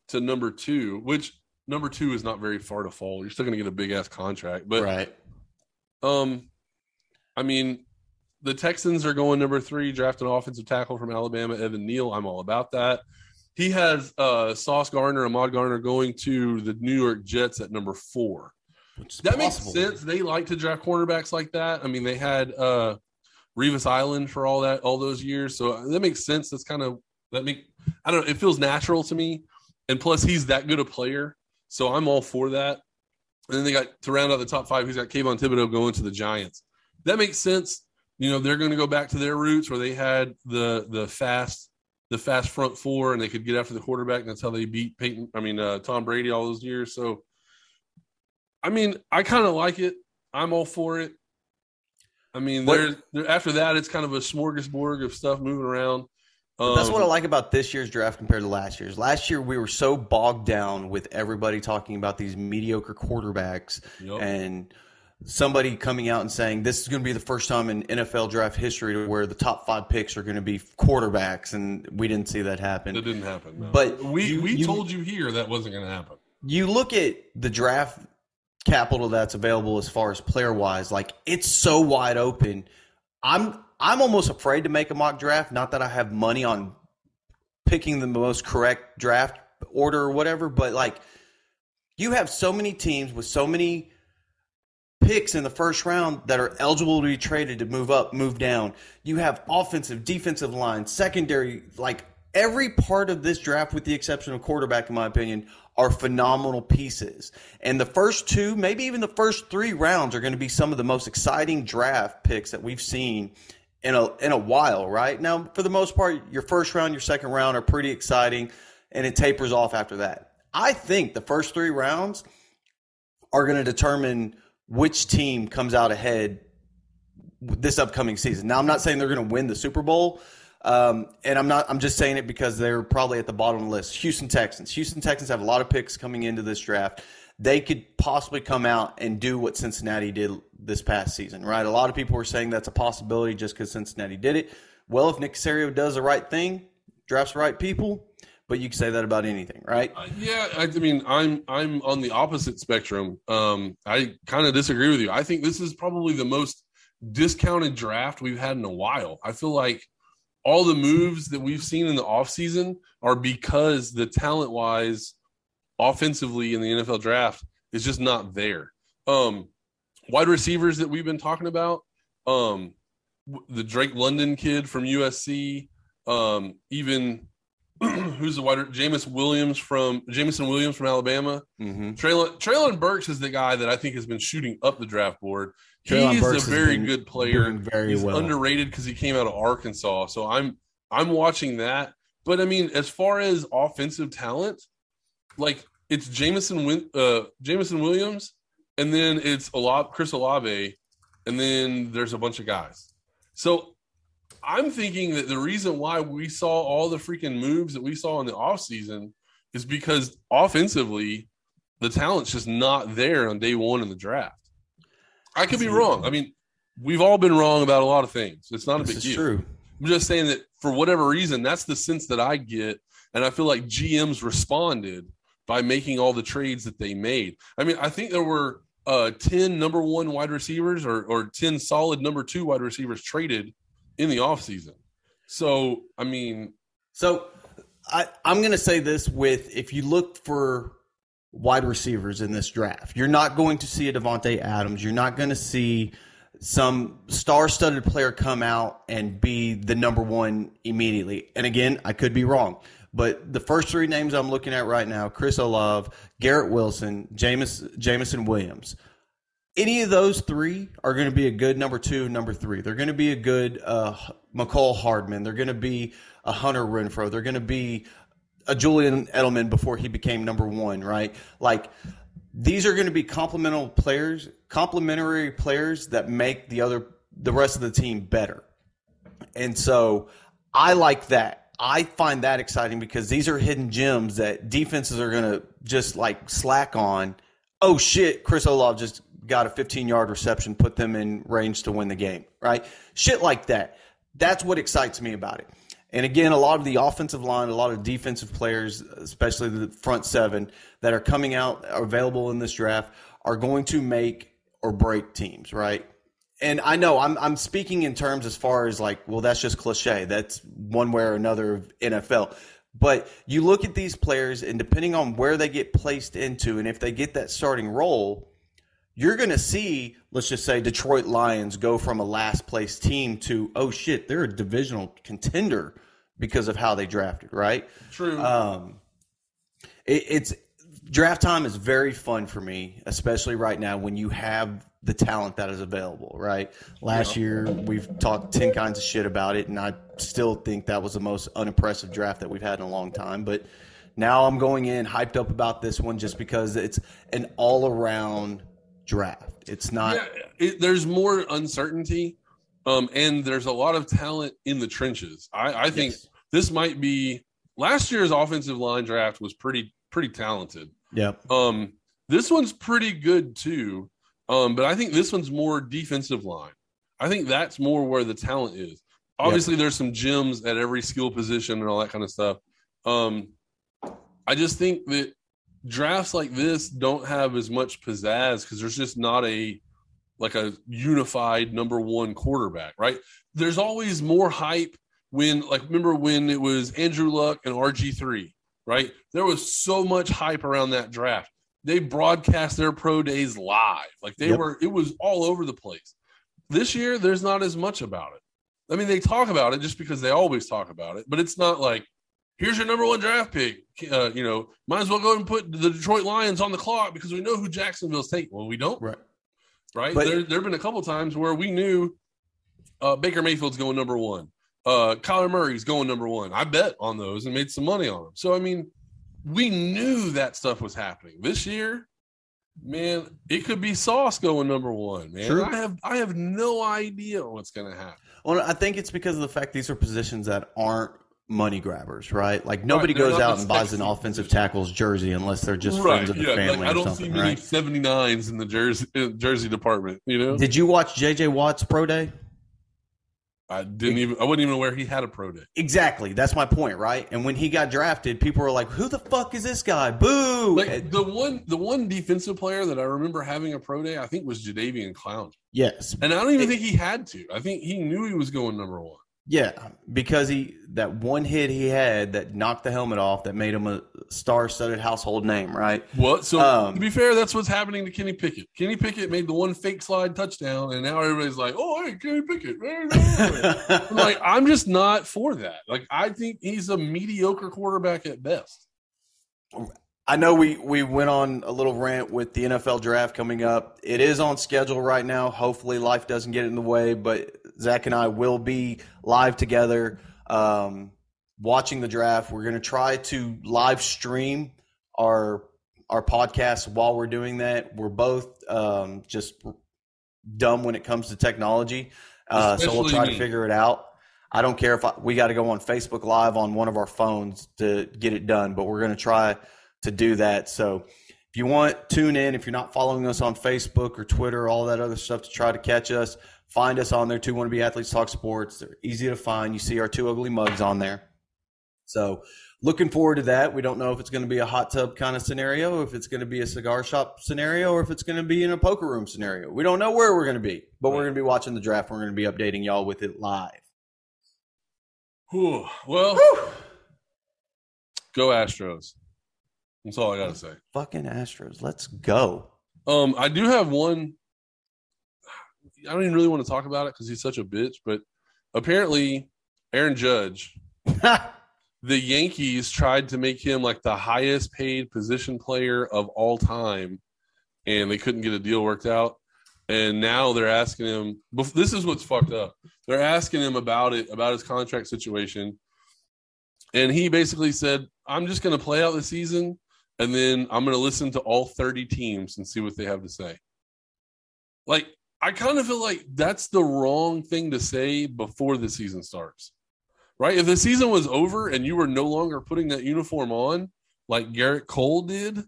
Speaker 1: to number two, which number two is not very far to fall. You're still going to get a big ass contract, but
Speaker 2: right.
Speaker 1: Um, I mean, the Texans are going number three, drafting offensive tackle from Alabama, Evan Neal. I'm all about that. He has uh, Sauce Gardner, Ahmad Gardner going to the New York Jets at number four. That possible. makes sense. They like to draft cornerbacks like that. I mean, they had uh, Revis Island for all that all those years, so that makes sense. That's kind of that make I don't know. It feels natural to me, and plus he's that good a player, so I'm all for that. And then they got to round out the top five. He's got Kayvon Thibodeaux going to the Giants. That makes sense. You know, they're going to go back to their roots where they had the the fast the fast front four and they could get after the quarterback. And that's how they beat Peyton. I mean, uh, Tom Brady all those years. So, I mean, I kind of like it. I'm all for it. I mean, there after that, it's kind of a smorgasbord of stuff moving around.
Speaker 2: Um, that's what I um, like about this year's draft compared to last year's. Last year, we were so bogged down with everybody talking about these mediocre quarterbacks yep. and somebody coming out and saying this is going to be the first time in NFL draft history where the top five picks are going to be quarterbacks, and we didn't see that happen.
Speaker 1: It didn't happen. No.
Speaker 2: But
Speaker 1: we
Speaker 2: you,
Speaker 1: we
Speaker 2: you,
Speaker 1: told you here that wasn't going to happen.
Speaker 2: You look at the draft capital that's available as far as player wise, like it's so wide open. I'm I'm almost afraid to make a mock draft. Not that I have money on picking the most correct draft order or whatever, but like you have so many teams with so many picks in the first round that are eligible to be traded to move up, move down. You have offensive, defensive line, secondary, like every part of this draft, with the exception of quarterback, in my opinion, are phenomenal pieces. And the first two, maybe even the first three rounds, are going to be some of the most exciting draft picks that we've seen in a in a while. Right now, for the most part, your first round, your second round are pretty exciting, and it tapers off after that. I think the first three rounds are going to determine which team comes out ahead this upcoming season. Now, I'm not saying they're going to win the Super Bowl. Um, and I'm not. I'm just saying it because they're probably at the bottom of the list. Houston Texans. Houston Texans have a lot of picks coming into this draft. They could possibly come out and do what Cincinnati did this past season, right? A lot of people are saying that's a possibility just because Cincinnati did it. Well, if Nick Caserio does the right thing, drafts the right people, but you can say that about anything, right?
Speaker 1: Uh, yeah, I, I, mean, I'm I'm on the opposite spectrum. Um, I kind of disagree with you. I think this is probably the most discounted draft we've had in a while. I feel like all the moves that we've seen in the offseason are because the talent wise, offensively in the NFL draft is just not there. Um, wide receivers that we've been talking about, um, the Drake London kid from USC, um, even who's the wide Jameis Williams from Jameson Williams from Alabama. Mm-hmm. Treylon, Treylon Burks is the guy that I think has been shooting up the draft board. Treylon He's Burks a very good player.
Speaker 2: Very
Speaker 1: He's
Speaker 2: well.
Speaker 1: underrated because he came out of Arkansas. So I'm I'm watching that. But I mean, as far as offensive talent, like it's Jameson uh Jameson Williams, and then it's a lot Chris Olave, and then there's a bunch of guys. So I'm thinking that the reason why we saw all the freaking moves that we saw in the offseason is because offensively, the talent's just not there on day one in the draft. I could be wrong. I mean, we've all been wrong about a lot of things. It's not a
Speaker 2: this
Speaker 1: big deal.
Speaker 2: True.
Speaker 1: I'm just saying that for whatever reason, that's the sense that I get. And I feel like GMs responded by making all the trades that they made. I mean, I think there were uh, 10 number one wide receivers or, or 10 solid number two wide receivers traded in the offseason. So, I mean,
Speaker 2: so I, I'm going to say this with if you look for wide receivers in this draft, you're not going to see a Davante Adams. You're not going to see some star-studded player come out and be the number one immediately. And again, I could be wrong, but the first three names I'm looking at right now: Chris Olave, Garrett Wilson, James Jameson Williams. Any of those three are going to be a good number two, number three. They're going to be a good uh, Mecole Hardman. They're going to be a Hunter Renfrow. They're going to be a Julian Edelman before he became number one, right? Like these are going to be complementary players, complementary players that make the other the rest of the team better. And so I like that. I find that exciting because these are hidden gems that defenses are going to just like slack on. Oh shit, Chris Olave just got a 15 yard reception, put them in range to win the game, right? Shit like that. That's what excites me about it. And again, a lot of the offensive line, a lot of defensive players, especially the front seven that are coming out available in this draft, are going to make or break teams, right? And I know I'm I'm speaking in terms as far as like, well, that's just cliche. That's one way or another of NFL. But you look at these players, and depending on where they get placed into, and if they get that starting role, you're going to see, let's just say, Detroit Lions go from a last place team to, oh shit, they're a divisional contender because of how they drafted, right?
Speaker 1: True.
Speaker 2: Um, it, it's draft time is very fun for me, especially right now when you have the talent that is available, right? Last yeah. year we've talked 10 kinds of shit about it, and I still think that was the most unimpressive draft that we've had in a long time. But now I'm going in hyped up about this one just because it's an all around draft. It's not. Yeah,
Speaker 1: it, there's more uncertainty, um, and there's a lot of talent in the trenches. I, I think yes. this might be last year's offensive line draft was pretty pretty talented.
Speaker 2: Yeah.
Speaker 1: Um, this one's pretty good too. Um, but I think this one's more defensive line. I think that's more where the talent is. Obviously, yep. there's some gems at every skill position and all that kind of stuff. Um, I just think that drafts like this don't have as much pizzazz because there's just not a like a unified number one quarterback, right? There's always more hype when, like, remember when it was Andrew Luck and RG3, right? There was so much hype around that draft. They broadcast their pro days live. Like, they yep. were, it was all over the place. This year, there's not as much about it. I mean, they talk about it just because they always talk about it, but it's not like, here's your number one draft pick. Uh, you know, might as well go and put the Detroit Lions on the clock because we know who Jacksonville's taking. Well, we don't.
Speaker 2: Right.
Speaker 1: Right. But, there, there have been a couple times where we knew uh, Baker Mayfield's going number one. Uh, Kyler Murray's going number one. I bet on those and made some money on them. So, I mean, we knew that stuff was happening. This year, man, it could be Sauce going number one, man. True. I have I have no idea what's gonna happen.
Speaker 2: Well, I think it's because of the fact these are positions that aren't money grabbers, right? Like nobody right, goes out and buys an offensive tackle's jersey unless they're just right, friends of the yeah, family. Like, I don't see many
Speaker 1: 79s in the jersey uh, jersey department, you know.
Speaker 2: Did you watch JJ Watt's pro day?
Speaker 1: I didn't even I wasn't even aware he had a pro day.
Speaker 2: Exactly. That's my point, right? And when he got drafted, people were like, Who the fuck is this guy? Boo.
Speaker 1: Like, the one the one defensive player that I remember having a pro day, I think was Jadeveon Clown.
Speaker 2: Yes.
Speaker 1: And I don't even it, think he had to. I think he knew he was going number one.
Speaker 2: Yeah, because he that one hit he had that knocked the helmet off that made him a star-studded household name, right?
Speaker 1: What? So um, to be fair, that's what's happening to Kenny Pickett. Kenny Pickett made the one fake slide touchdown, and now everybody's like, "Oh, hey, Kenny Pickett." I'm like, I'm just not for that. Like, I think he's a mediocre quarterback at best.
Speaker 2: I know we we went on a little rant with the NFL draft coming up. It is on schedule right now. Hopefully, life doesn't get in the way, but Zach and I will be live together um, watching the draft. We're going to try to live stream our our podcast while we're doing that. We're both um, just dumb when it comes to technology, uh, so we'll try me. to figure it out. I don't care if I, we got to go on Facebook Live on one of our phones to get it done, but we're going to try to do that. So if you want, tune in. If you're not following us on Facebook or Twitter, all that other stuff to try to catch us, Find us on there, Two Wannabe Athletes Talk Sports. They're easy to find. You see our two ugly mugs on there. So looking forward to that. We don't know if it's going to be a hot tub kind of scenario, if it's going to be a cigar shop scenario, or if it's going to be in a poker room scenario. We don't know where we're going to be, but we're going to be watching the draft. We're going to be updating y'all with it live.
Speaker 1: Whew. Well, go Astros. That's all I got to say.
Speaker 2: Fucking Astros. Let's go.
Speaker 1: Um, I do have one I don't even really want to talk about it because he's such a bitch. But apparently, Aaron Judge, the Yankees tried to make him like the highest paid position player of all time, and they couldn't get a deal worked out. And now they're asking him. This is what's fucked up. They're asking him about it, about his contract situation, and he basically said, "I'm just going to play out the season, and then I'm going to listen to all 30 teams and see what they have to say." Like, I kind of feel like that's the wrong thing to say before the season starts, right? If the season was over and you were no longer putting that uniform on, like Gerrit Cole did,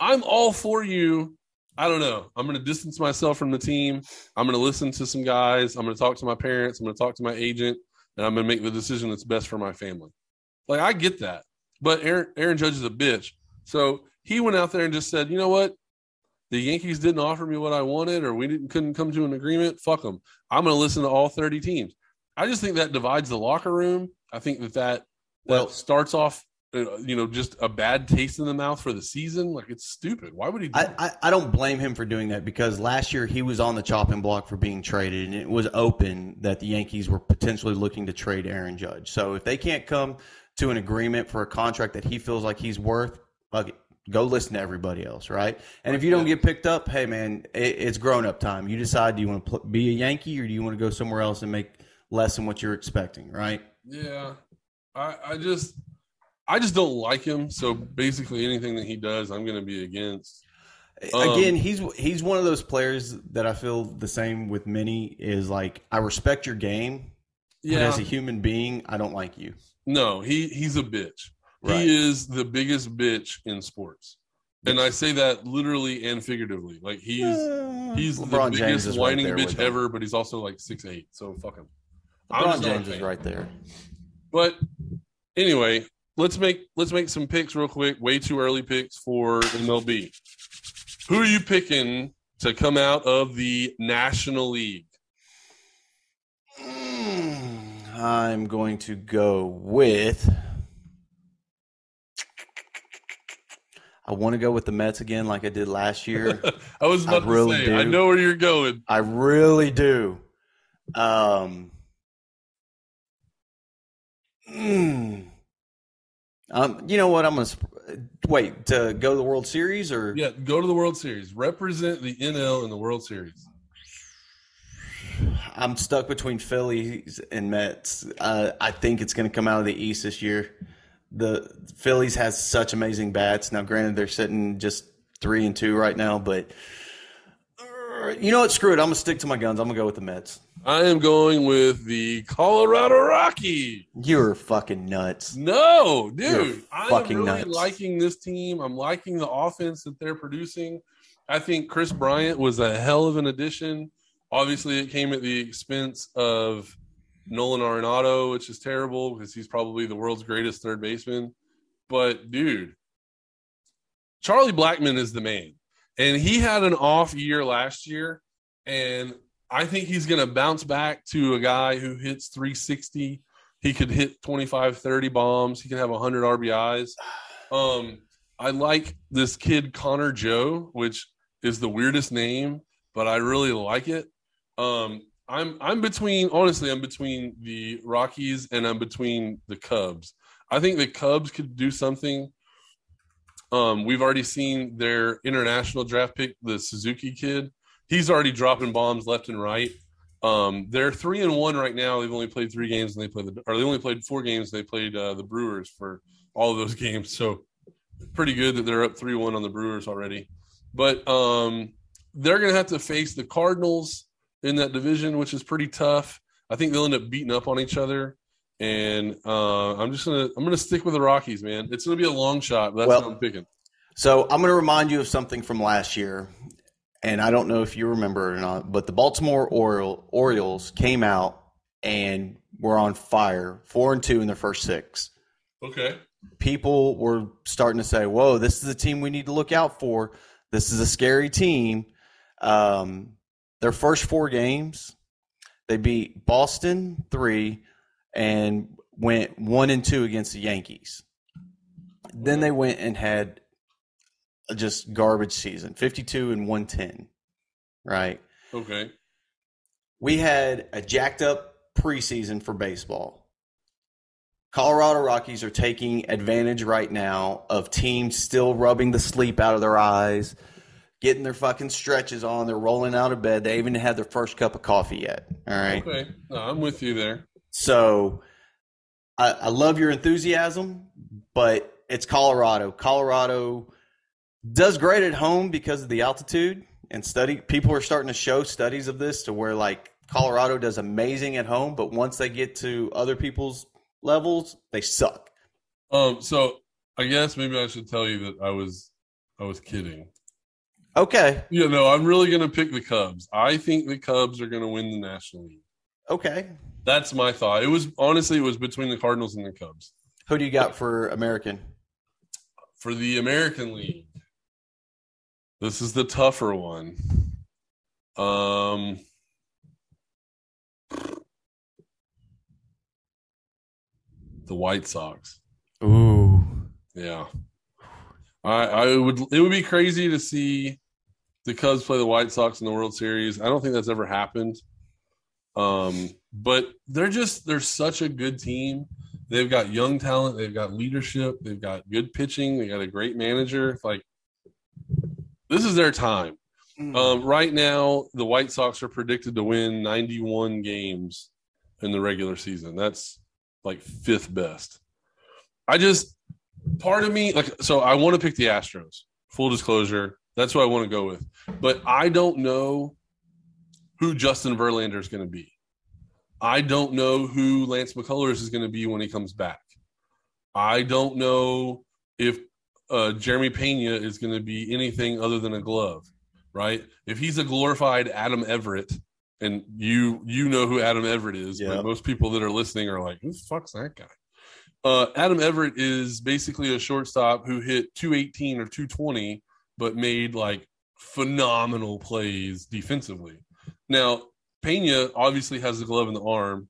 Speaker 1: I'm all for you I don't know. I'm going to distance myself from the team. I'm going to listen to some guys. I'm going to talk to my parents. I'm going to talk to my agent, and I'm going to make the decision that's best for my family. Like I get that, but Aaron Aaron Judge is a bitch. So he went out there and just said, you know what? The Yankees didn't offer me what I wanted, or we didn't couldn't come to an agreement. Fuck them. I'm going to listen to all 30 teams. I just think that divides the locker room. I think that that, that well, starts off uh, you know, just a bad taste in the mouth for the season. Like it's stupid. Why would he? Do
Speaker 2: I, I, I don't blame him for doing that because last year he was on the chopping block for being traded, and it was open that the Yankees were potentially looking to trade Aaron Judge. So if they can't come to an agreement for a contract that he feels like he's worth, okay, go listen to everybody else, right? And if you don't get picked up, hey man, it, it's grown up time. You decide do you want to pl- be a Yankee or do you want to go somewhere else and make less than what you're expecting, right?
Speaker 1: Yeah, I, I just I just don't like him. So basically, anything that he does, I'm going to be against.
Speaker 2: Um, Again, he's he's one of those players that I feel the same with many. Is like I respect your game, yeah. but as a human being, I don't like you.
Speaker 1: No, he he's a bitch. Right. He is the biggest bitch in sports. And I say that literally and figuratively. Like he's he's LeBron the biggest whining right bitch ever, but he's also like six eight. So fuck him.
Speaker 2: LeBron James is right there.
Speaker 1: But anyway, let's make let's make some picks real quick. Way too early picks for MLB. Who are you picking to come out of the National League?
Speaker 2: Hmm, I'm going to go with. I want to go with the Mets again, like I did last year.
Speaker 1: I was about I to really say, do. I know where you're going.
Speaker 2: I really do. Um, mm, um, you know what? I'm gonna wait to go to the World Series, or
Speaker 1: yeah, go to the World Series. Represent the NL in the World Series.
Speaker 2: I'm stuck between Phillies and Mets. Uh, I think it's going to come out of the East this year. The Phillies has such amazing bats. Now, granted, they're sitting just three and two right now, but uh, you know what? Screw it. I'm gonna stick to my guns. I'm gonna go with the Mets.
Speaker 1: I am going with the Colorado Rocky.
Speaker 2: You're fucking nuts.
Speaker 1: No, dude. I'm really nuts. liking this team. I'm liking the offense that they're producing. I think Kris Bryant was a hell of an addition. Obviously, it came at the expense of Nolan Arenado, which is terrible because he's probably the world's greatest third baseman. But, dude, Charlie Blackmon is the man. And he had an off year last year. And I think he's going to bounce back to a guy who hits 360. He could hit 25, 30 bombs. He can have 100 RBIs. Um, I like this kid, Connor Joe, which is the weirdest name, but I really like it. Um, I'm I'm between honestly, I'm between the Rockies and I'm between the Cubs. I think the Cubs could do something. Um, we've already seen their international draft pick, the Suzuki kid he's already dropping bombs left and right. Um, they're three and one right now. They've only played three games, and they played the or they only played four games. They played uh, the Brewers for all of those games, so pretty good that they're up three one on the Brewers already. But um, they're going to have to face the Cardinals in that division, which is pretty tough. I think they'll end up beating up on each other. And uh, I'm just gonna I'm gonna stick with the Rockies, man. It's gonna be a long shot, but that's well, what I'm picking.
Speaker 2: So I'm gonna remind you of something from last year and I don't know if you remember or not, but the Baltimore Oriole, Orioles came out and were on fire, four and two in their first six.
Speaker 1: Okay.
Speaker 2: People were starting to say, "Whoa, this is a team we need to look out for. This is a scary team." Um, their first four games, they beat Boston three and went one and two against the Yankees. Then they went and had just garbage season 52 and 110 right
Speaker 1: okay
Speaker 2: we had a jacked up preseason for baseball. Colorado Rockies are taking advantage right now of teams still rubbing the sleep out of their eyes, getting their fucking stretches on. They're rolling out of bed. They haven't even had their first cup of coffee yet. All right.
Speaker 1: Okay, no, I'm with you there.
Speaker 2: So I, I love your enthusiasm, but it's Colorado. Colorado does great at home because of the altitude and study. People are starting to show studies of this to where like Colorado does amazing at home, but once they get to other people's levels, they suck.
Speaker 1: Um, so I guess maybe I should tell you that I was I was kidding.
Speaker 2: Okay.
Speaker 1: You know, I'm really gonna pick the Cubs. I think the Cubs are gonna win the National League.
Speaker 2: Okay.
Speaker 1: That's my thought. It was honestly it was between the Cardinals and the Cubs.
Speaker 2: Who do you got for American?
Speaker 1: For the American League. This is the tougher one. Um the White Sox.
Speaker 2: Ooh.
Speaker 1: Yeah. I I would it would be crazy to see the Cubs play the White Sox in the World Series. I don't think that's ever happened. Um, but they're just they're such a good team. They've got young talent, they've got leadership, they've got good pitching, they got a great manager. Like this is their time. Um, right now, the White Sox are predicted to win 91 games in the regular season. That's like fifth best. I just part of me like so I want to pick the Astros. Full disclosure, that's what I want to go with. But I don't know who Justin Verlander is going to be. I don't know who Lance McCullers is going to be when he comes back. I don't know if uh, Jeremy Pena is going to be anything other than a glove, right? If he's a glorified Adam Everett, and you you know who Adam Everett is,
Speaker 2: Yeah.
Speaker 1: but most people that are listening are like, who the fuck's that guy? Uh, Adam Everett is basically a shortstop who hit 218 or 220, but made like phenomenal plays defensively. Now, Pena obviously has the glove in the arm.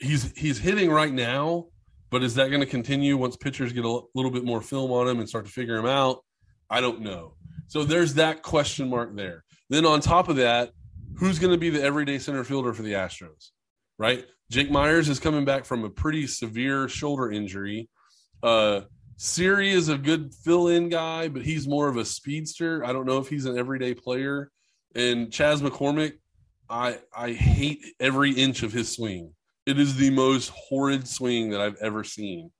Speaker 1: He's he's hitting right now, but is that going to continue once pitchers get a l- little bit more film on him and start to figure him out? I don't know. So there's that question mark there. Then on top of that, who's going to be the everyday center fielder for the Astros? Right? Jake Meyers is coming back from a pretty severe shoulder injury. Uh Siri is a good fill-in guy, but he's more of a speedster. I don't know if he's an everyday player. And Chas McCormick, I I hate every inch of his swing. It is the most horrid swing that I've ever seen.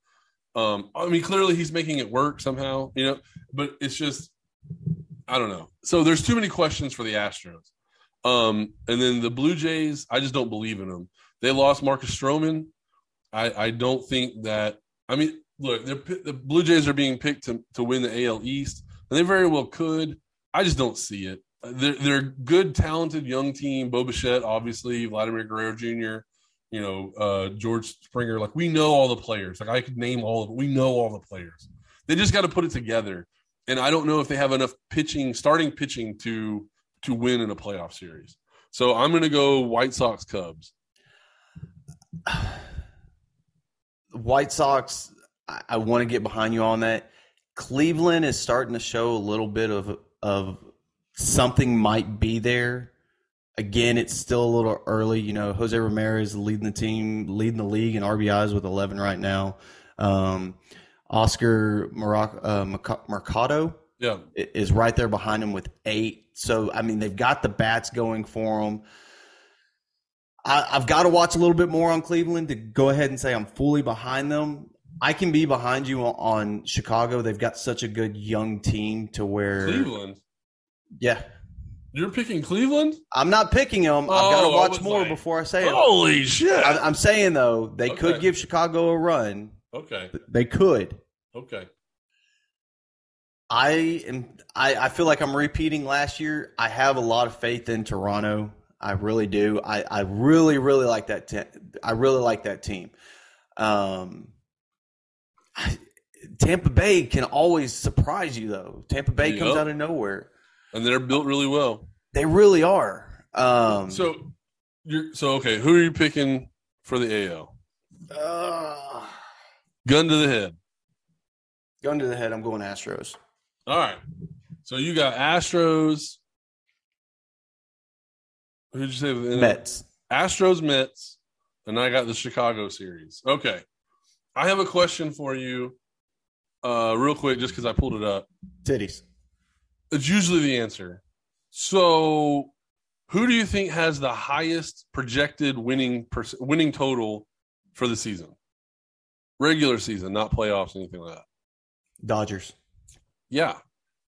Speaker 1: Um, I mean, clearly he's making it work somehow, you know, but it's just I don't know. So there's too many questions for the Astros. Um, and then the Blue Jays, I just don't believe in them. They lost Marcus Stroman. I, I don't think that. I mean, look, they're, the Blue Jays are being picked to, to win the AL East, and they very well could. I just don't see it. They're, they're a good, talented young team. Bo Bichette, obviously, Vladimir Guerrero Jr., you know, uh, George Springer. Like, we know all the players. Like, I could name all of them. We know all the players. They just got to put it together. And I don't know if they have enough pitching, starting pitching to to win in a playoff series. So I'm going to go White Sox Cubs.
Speaker 2: White Sox, I, I want to get behind you on that. Cleveland is starting to show a little bit of of something might be there. Again, it's still a little early. You know, Jose Ramirez is leading the team, leading the league in RBIs with 11 right now. Um, Oscar Marac- uh, Mercado
Speaker 1: Yeah.
Speaker 2: is right there behind him with eight. So, I mean, they've got the bats going for them. I, I've got to watch a little bit more on Cleveland to go ahead and say I'm fully behind them. I can be behind you on, Chicago. They've got such a good young team to where,
Speaker 1: Cleveland.
Speaker 2: yeah,
Speaker 1: You're picking Cleveland?
Speaker 2: I'm not picking them. I've got to
Speaker 1: Oh,
Speaker 2: watch more
Speaker 1: like,
Speaker 2: before I say it.
Speaker 1: Holy shit.
Speaker 2: I, I'm saying though, they could give Chicago a run.
Speaker 1: okay.
Speaker 2: They could.
Speaker 1: Okay.
Speaker 2: I am. I, I feel like I'm repeating last year. I have a lot of faith in Toronto. I really do. I, I really really like that. Te- I really like that team. Um, Tampa Bay can always surprise you though. Tampa Bay comes out of nowhere.
Speaker 1: And they're built really well.
Speaker 2: They really are. Um,
Speaker 1: So you're so okay, who are you picking for the AL?
Speaker 2: uh,
Speaker 1: Gun to the head.
Speaker 2: gun to the head. I'm going Astros.
Speaker 1: All right. So you got Astros. Who did you say?
Speaker 2: Mets.
Speaker 1: Astros, Mets, and I got the Chicago series. Okay, I have a question for you, uh, real quick, just because I pulled it up.
Speaker 2: Titties.
Speaker 1: It's usually the answer. So, who do you think has the highest projected winning per- winning total for the season? Regular season, not playoffs, anything like that.
Speaker 2: Dodgers.
Speaker 1: Yeah,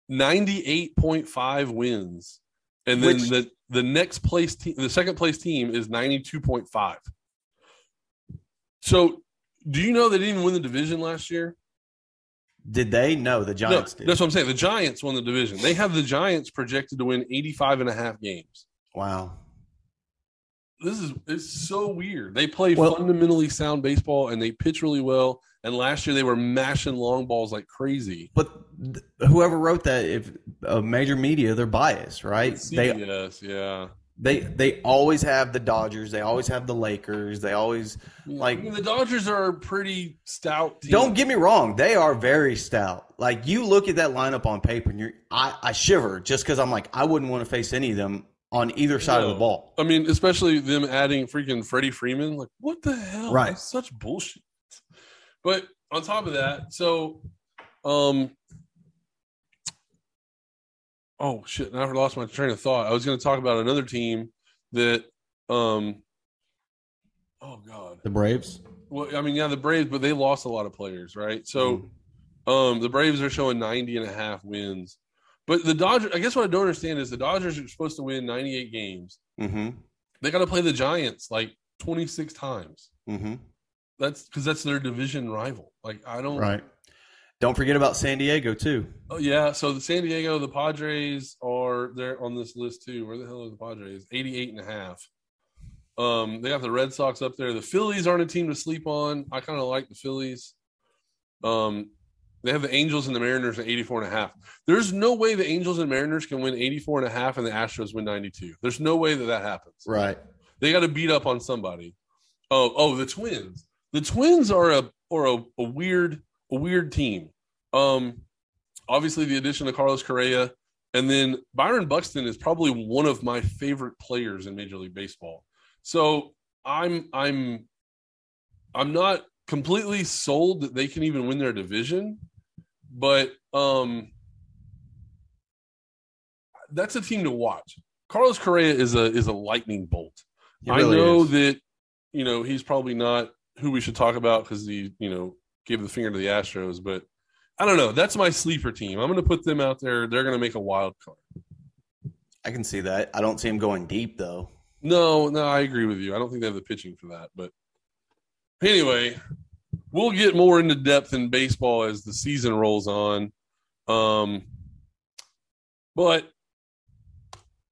Speaker 1: ninety-eight point five wins, and then
Speaker 2: Which-
Speaker 1: the the next place team, the second place team is ninety-two point five. So, do you know they didn't win the division last year?
Speaker 2: Did they? No, the
Speaker 1: No,
Speaker 2: Giants did.
Speaker 1: that's what I'm saying. The Giants won the division. They have the Giants projected to win 85 and a half games.
Speaker 2: Wow.
Speaker 1: This is it's so weird. They play
Speaker 2: Well-
Speaker 1: fundamentally sound baseball and they pitch really well. And last year they were mashing long balls like crazy.
Speaker 2: But th- whoever wrote that, if uh, major media, they're biased, right? They
Speaker 1: CBS, yeah.
Speaker 2: They they always have the Dodgers. They always have the Lakers. They always Like-
Speaker 1: I mean, the Dodgers are a pretty stout team.
Speaker 2: don't get me wrong. They are very stout. Like you look at that lineup on paper, and you're I, I shiver just because I'm like I wouldn't want to face any of them on either side of the ball.
Speaker 1: I mean, especially them adding freaking Freddie Freeman. Like, what the hell?
Speaker 2: Right.
Speaker 1: That's such bullshit. But on top of that, so, um, oh shit! Now I lost my train of thought. I was going to talk about another team that, um, oh god.
Speaker 2: The Braves.
Speaker 1: Well, I mean, yeah, the Braves, but they lost a lot of players, right? So, um, the Braves are showing 90 and a half wins. But the Dodgers, I guess what I don't understand is the Dodgers are supposed to win 98 games
Speaker 2: Mm-hmm.
Speaker 1: they got to play the Giants like 26 times.
Speaker 2: Mm-hmm.
Speaker 1: That's because that's their division rival. Like I don't.
Speaker 2: Right. Don't forget about San Diego too.
Speaker 1: Oh, yeah. So the San Diego, the Padres are there on this list too. Where the hell are the Padres? 88 and a half. Um, they got the Red Sox up there. The Phillies aren't a team to sleep on. I kind of like the Phillies. Um, they have the Angels and the Mariners at 84 and a half. There's no way the Angels and Mariners can win 84 and a half and the Astros win 92. There's no way that that happens.
Speaker 2: Right.
Speaker 1: They got to beat up on somebody. Oh, oh, the Twins. The Twins are a or a, a weird a weird team. Um, obviously the addition of Carlos Correa, and then Byron Buxton is probably one of my favorite players in Major League Baseball. So I'm I'm I'm not completely sold that they can even win their division, but um, that's a team to watch. Carlos Correa is a is a lightning bolt.
Speaker 2: Really
Speaker 1: I know
Speaker 2: is.
Speaker 1: that you know he's probably not who we should talk about because he you know gave the finger to the Astros, but I don't know. That's my sleeper team. I'm going to put them out there. They're going to make a wild card.
Speaker 2: I can see that. I don't see them going deep though.
Speaker 1: No, no, I agree with you. I don't think they have the pitching for that. But anyway, we'll get more into depth in baseball as the season rolls on. Um, but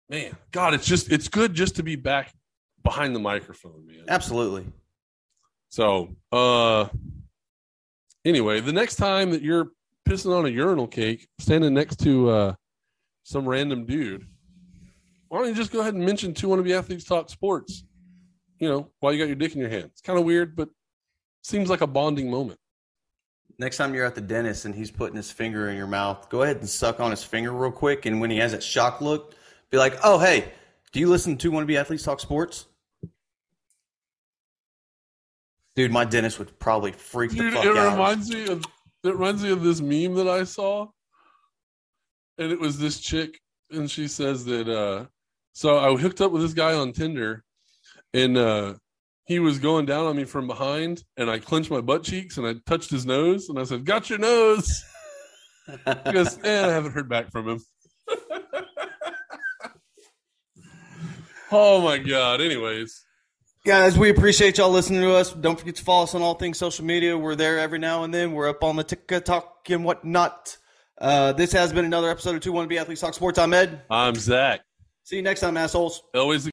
Speaker 1: man, God, it's just it's good just to be back behind the microphone, man.
Speaker 2: Absolutely.
Speaker 1: So, uh, anyway, the next time that you're pissing on a urinal cake, standing next to uh, some random dude, why don't you just go ahead and mention two wannabe athletes talk sports? You know, while you got your dick in your hand. It's kind of weird, but seems like a bonding moment.
Speaker 2: Next time you're at the dentist and he's putting his finger in your mouth, go ahead and suck on his finger real quick. And when he has that shock look, be like, "Oh, hey, do you listen to Want to Be Athletes Talk Sports?" Dude, my dentist would probably freak the
Speaker 1: Dude,
Speaker 2: fuck
Speaker 1: it
Speaker 2: out.
Speaker 1: reminds me of it reminds me of this meme that I saw, and it was this chick, and she says that. uh So I hooked up with this guy on Tinder, and uh he was going down on me from behind, and I clenched my butt cheeks, and I touched his nose, and I said, "Got your nose." He goes, "Eh, I haven't heard back from him." oh my god! Anyways,
Speaker 2: Guys, we appreciate y'all listening to us. Don't forget to follow us on all things social media. We're there every now and then. We're up on the TikTok and whatnot. Uh, this has been another episode of Two Want to Be Athletes Talk Sports. I'm Ed.
Speaker 1: I'm Zach.
Speaker 2: See you next time, assholes.
Speaker 1: Always.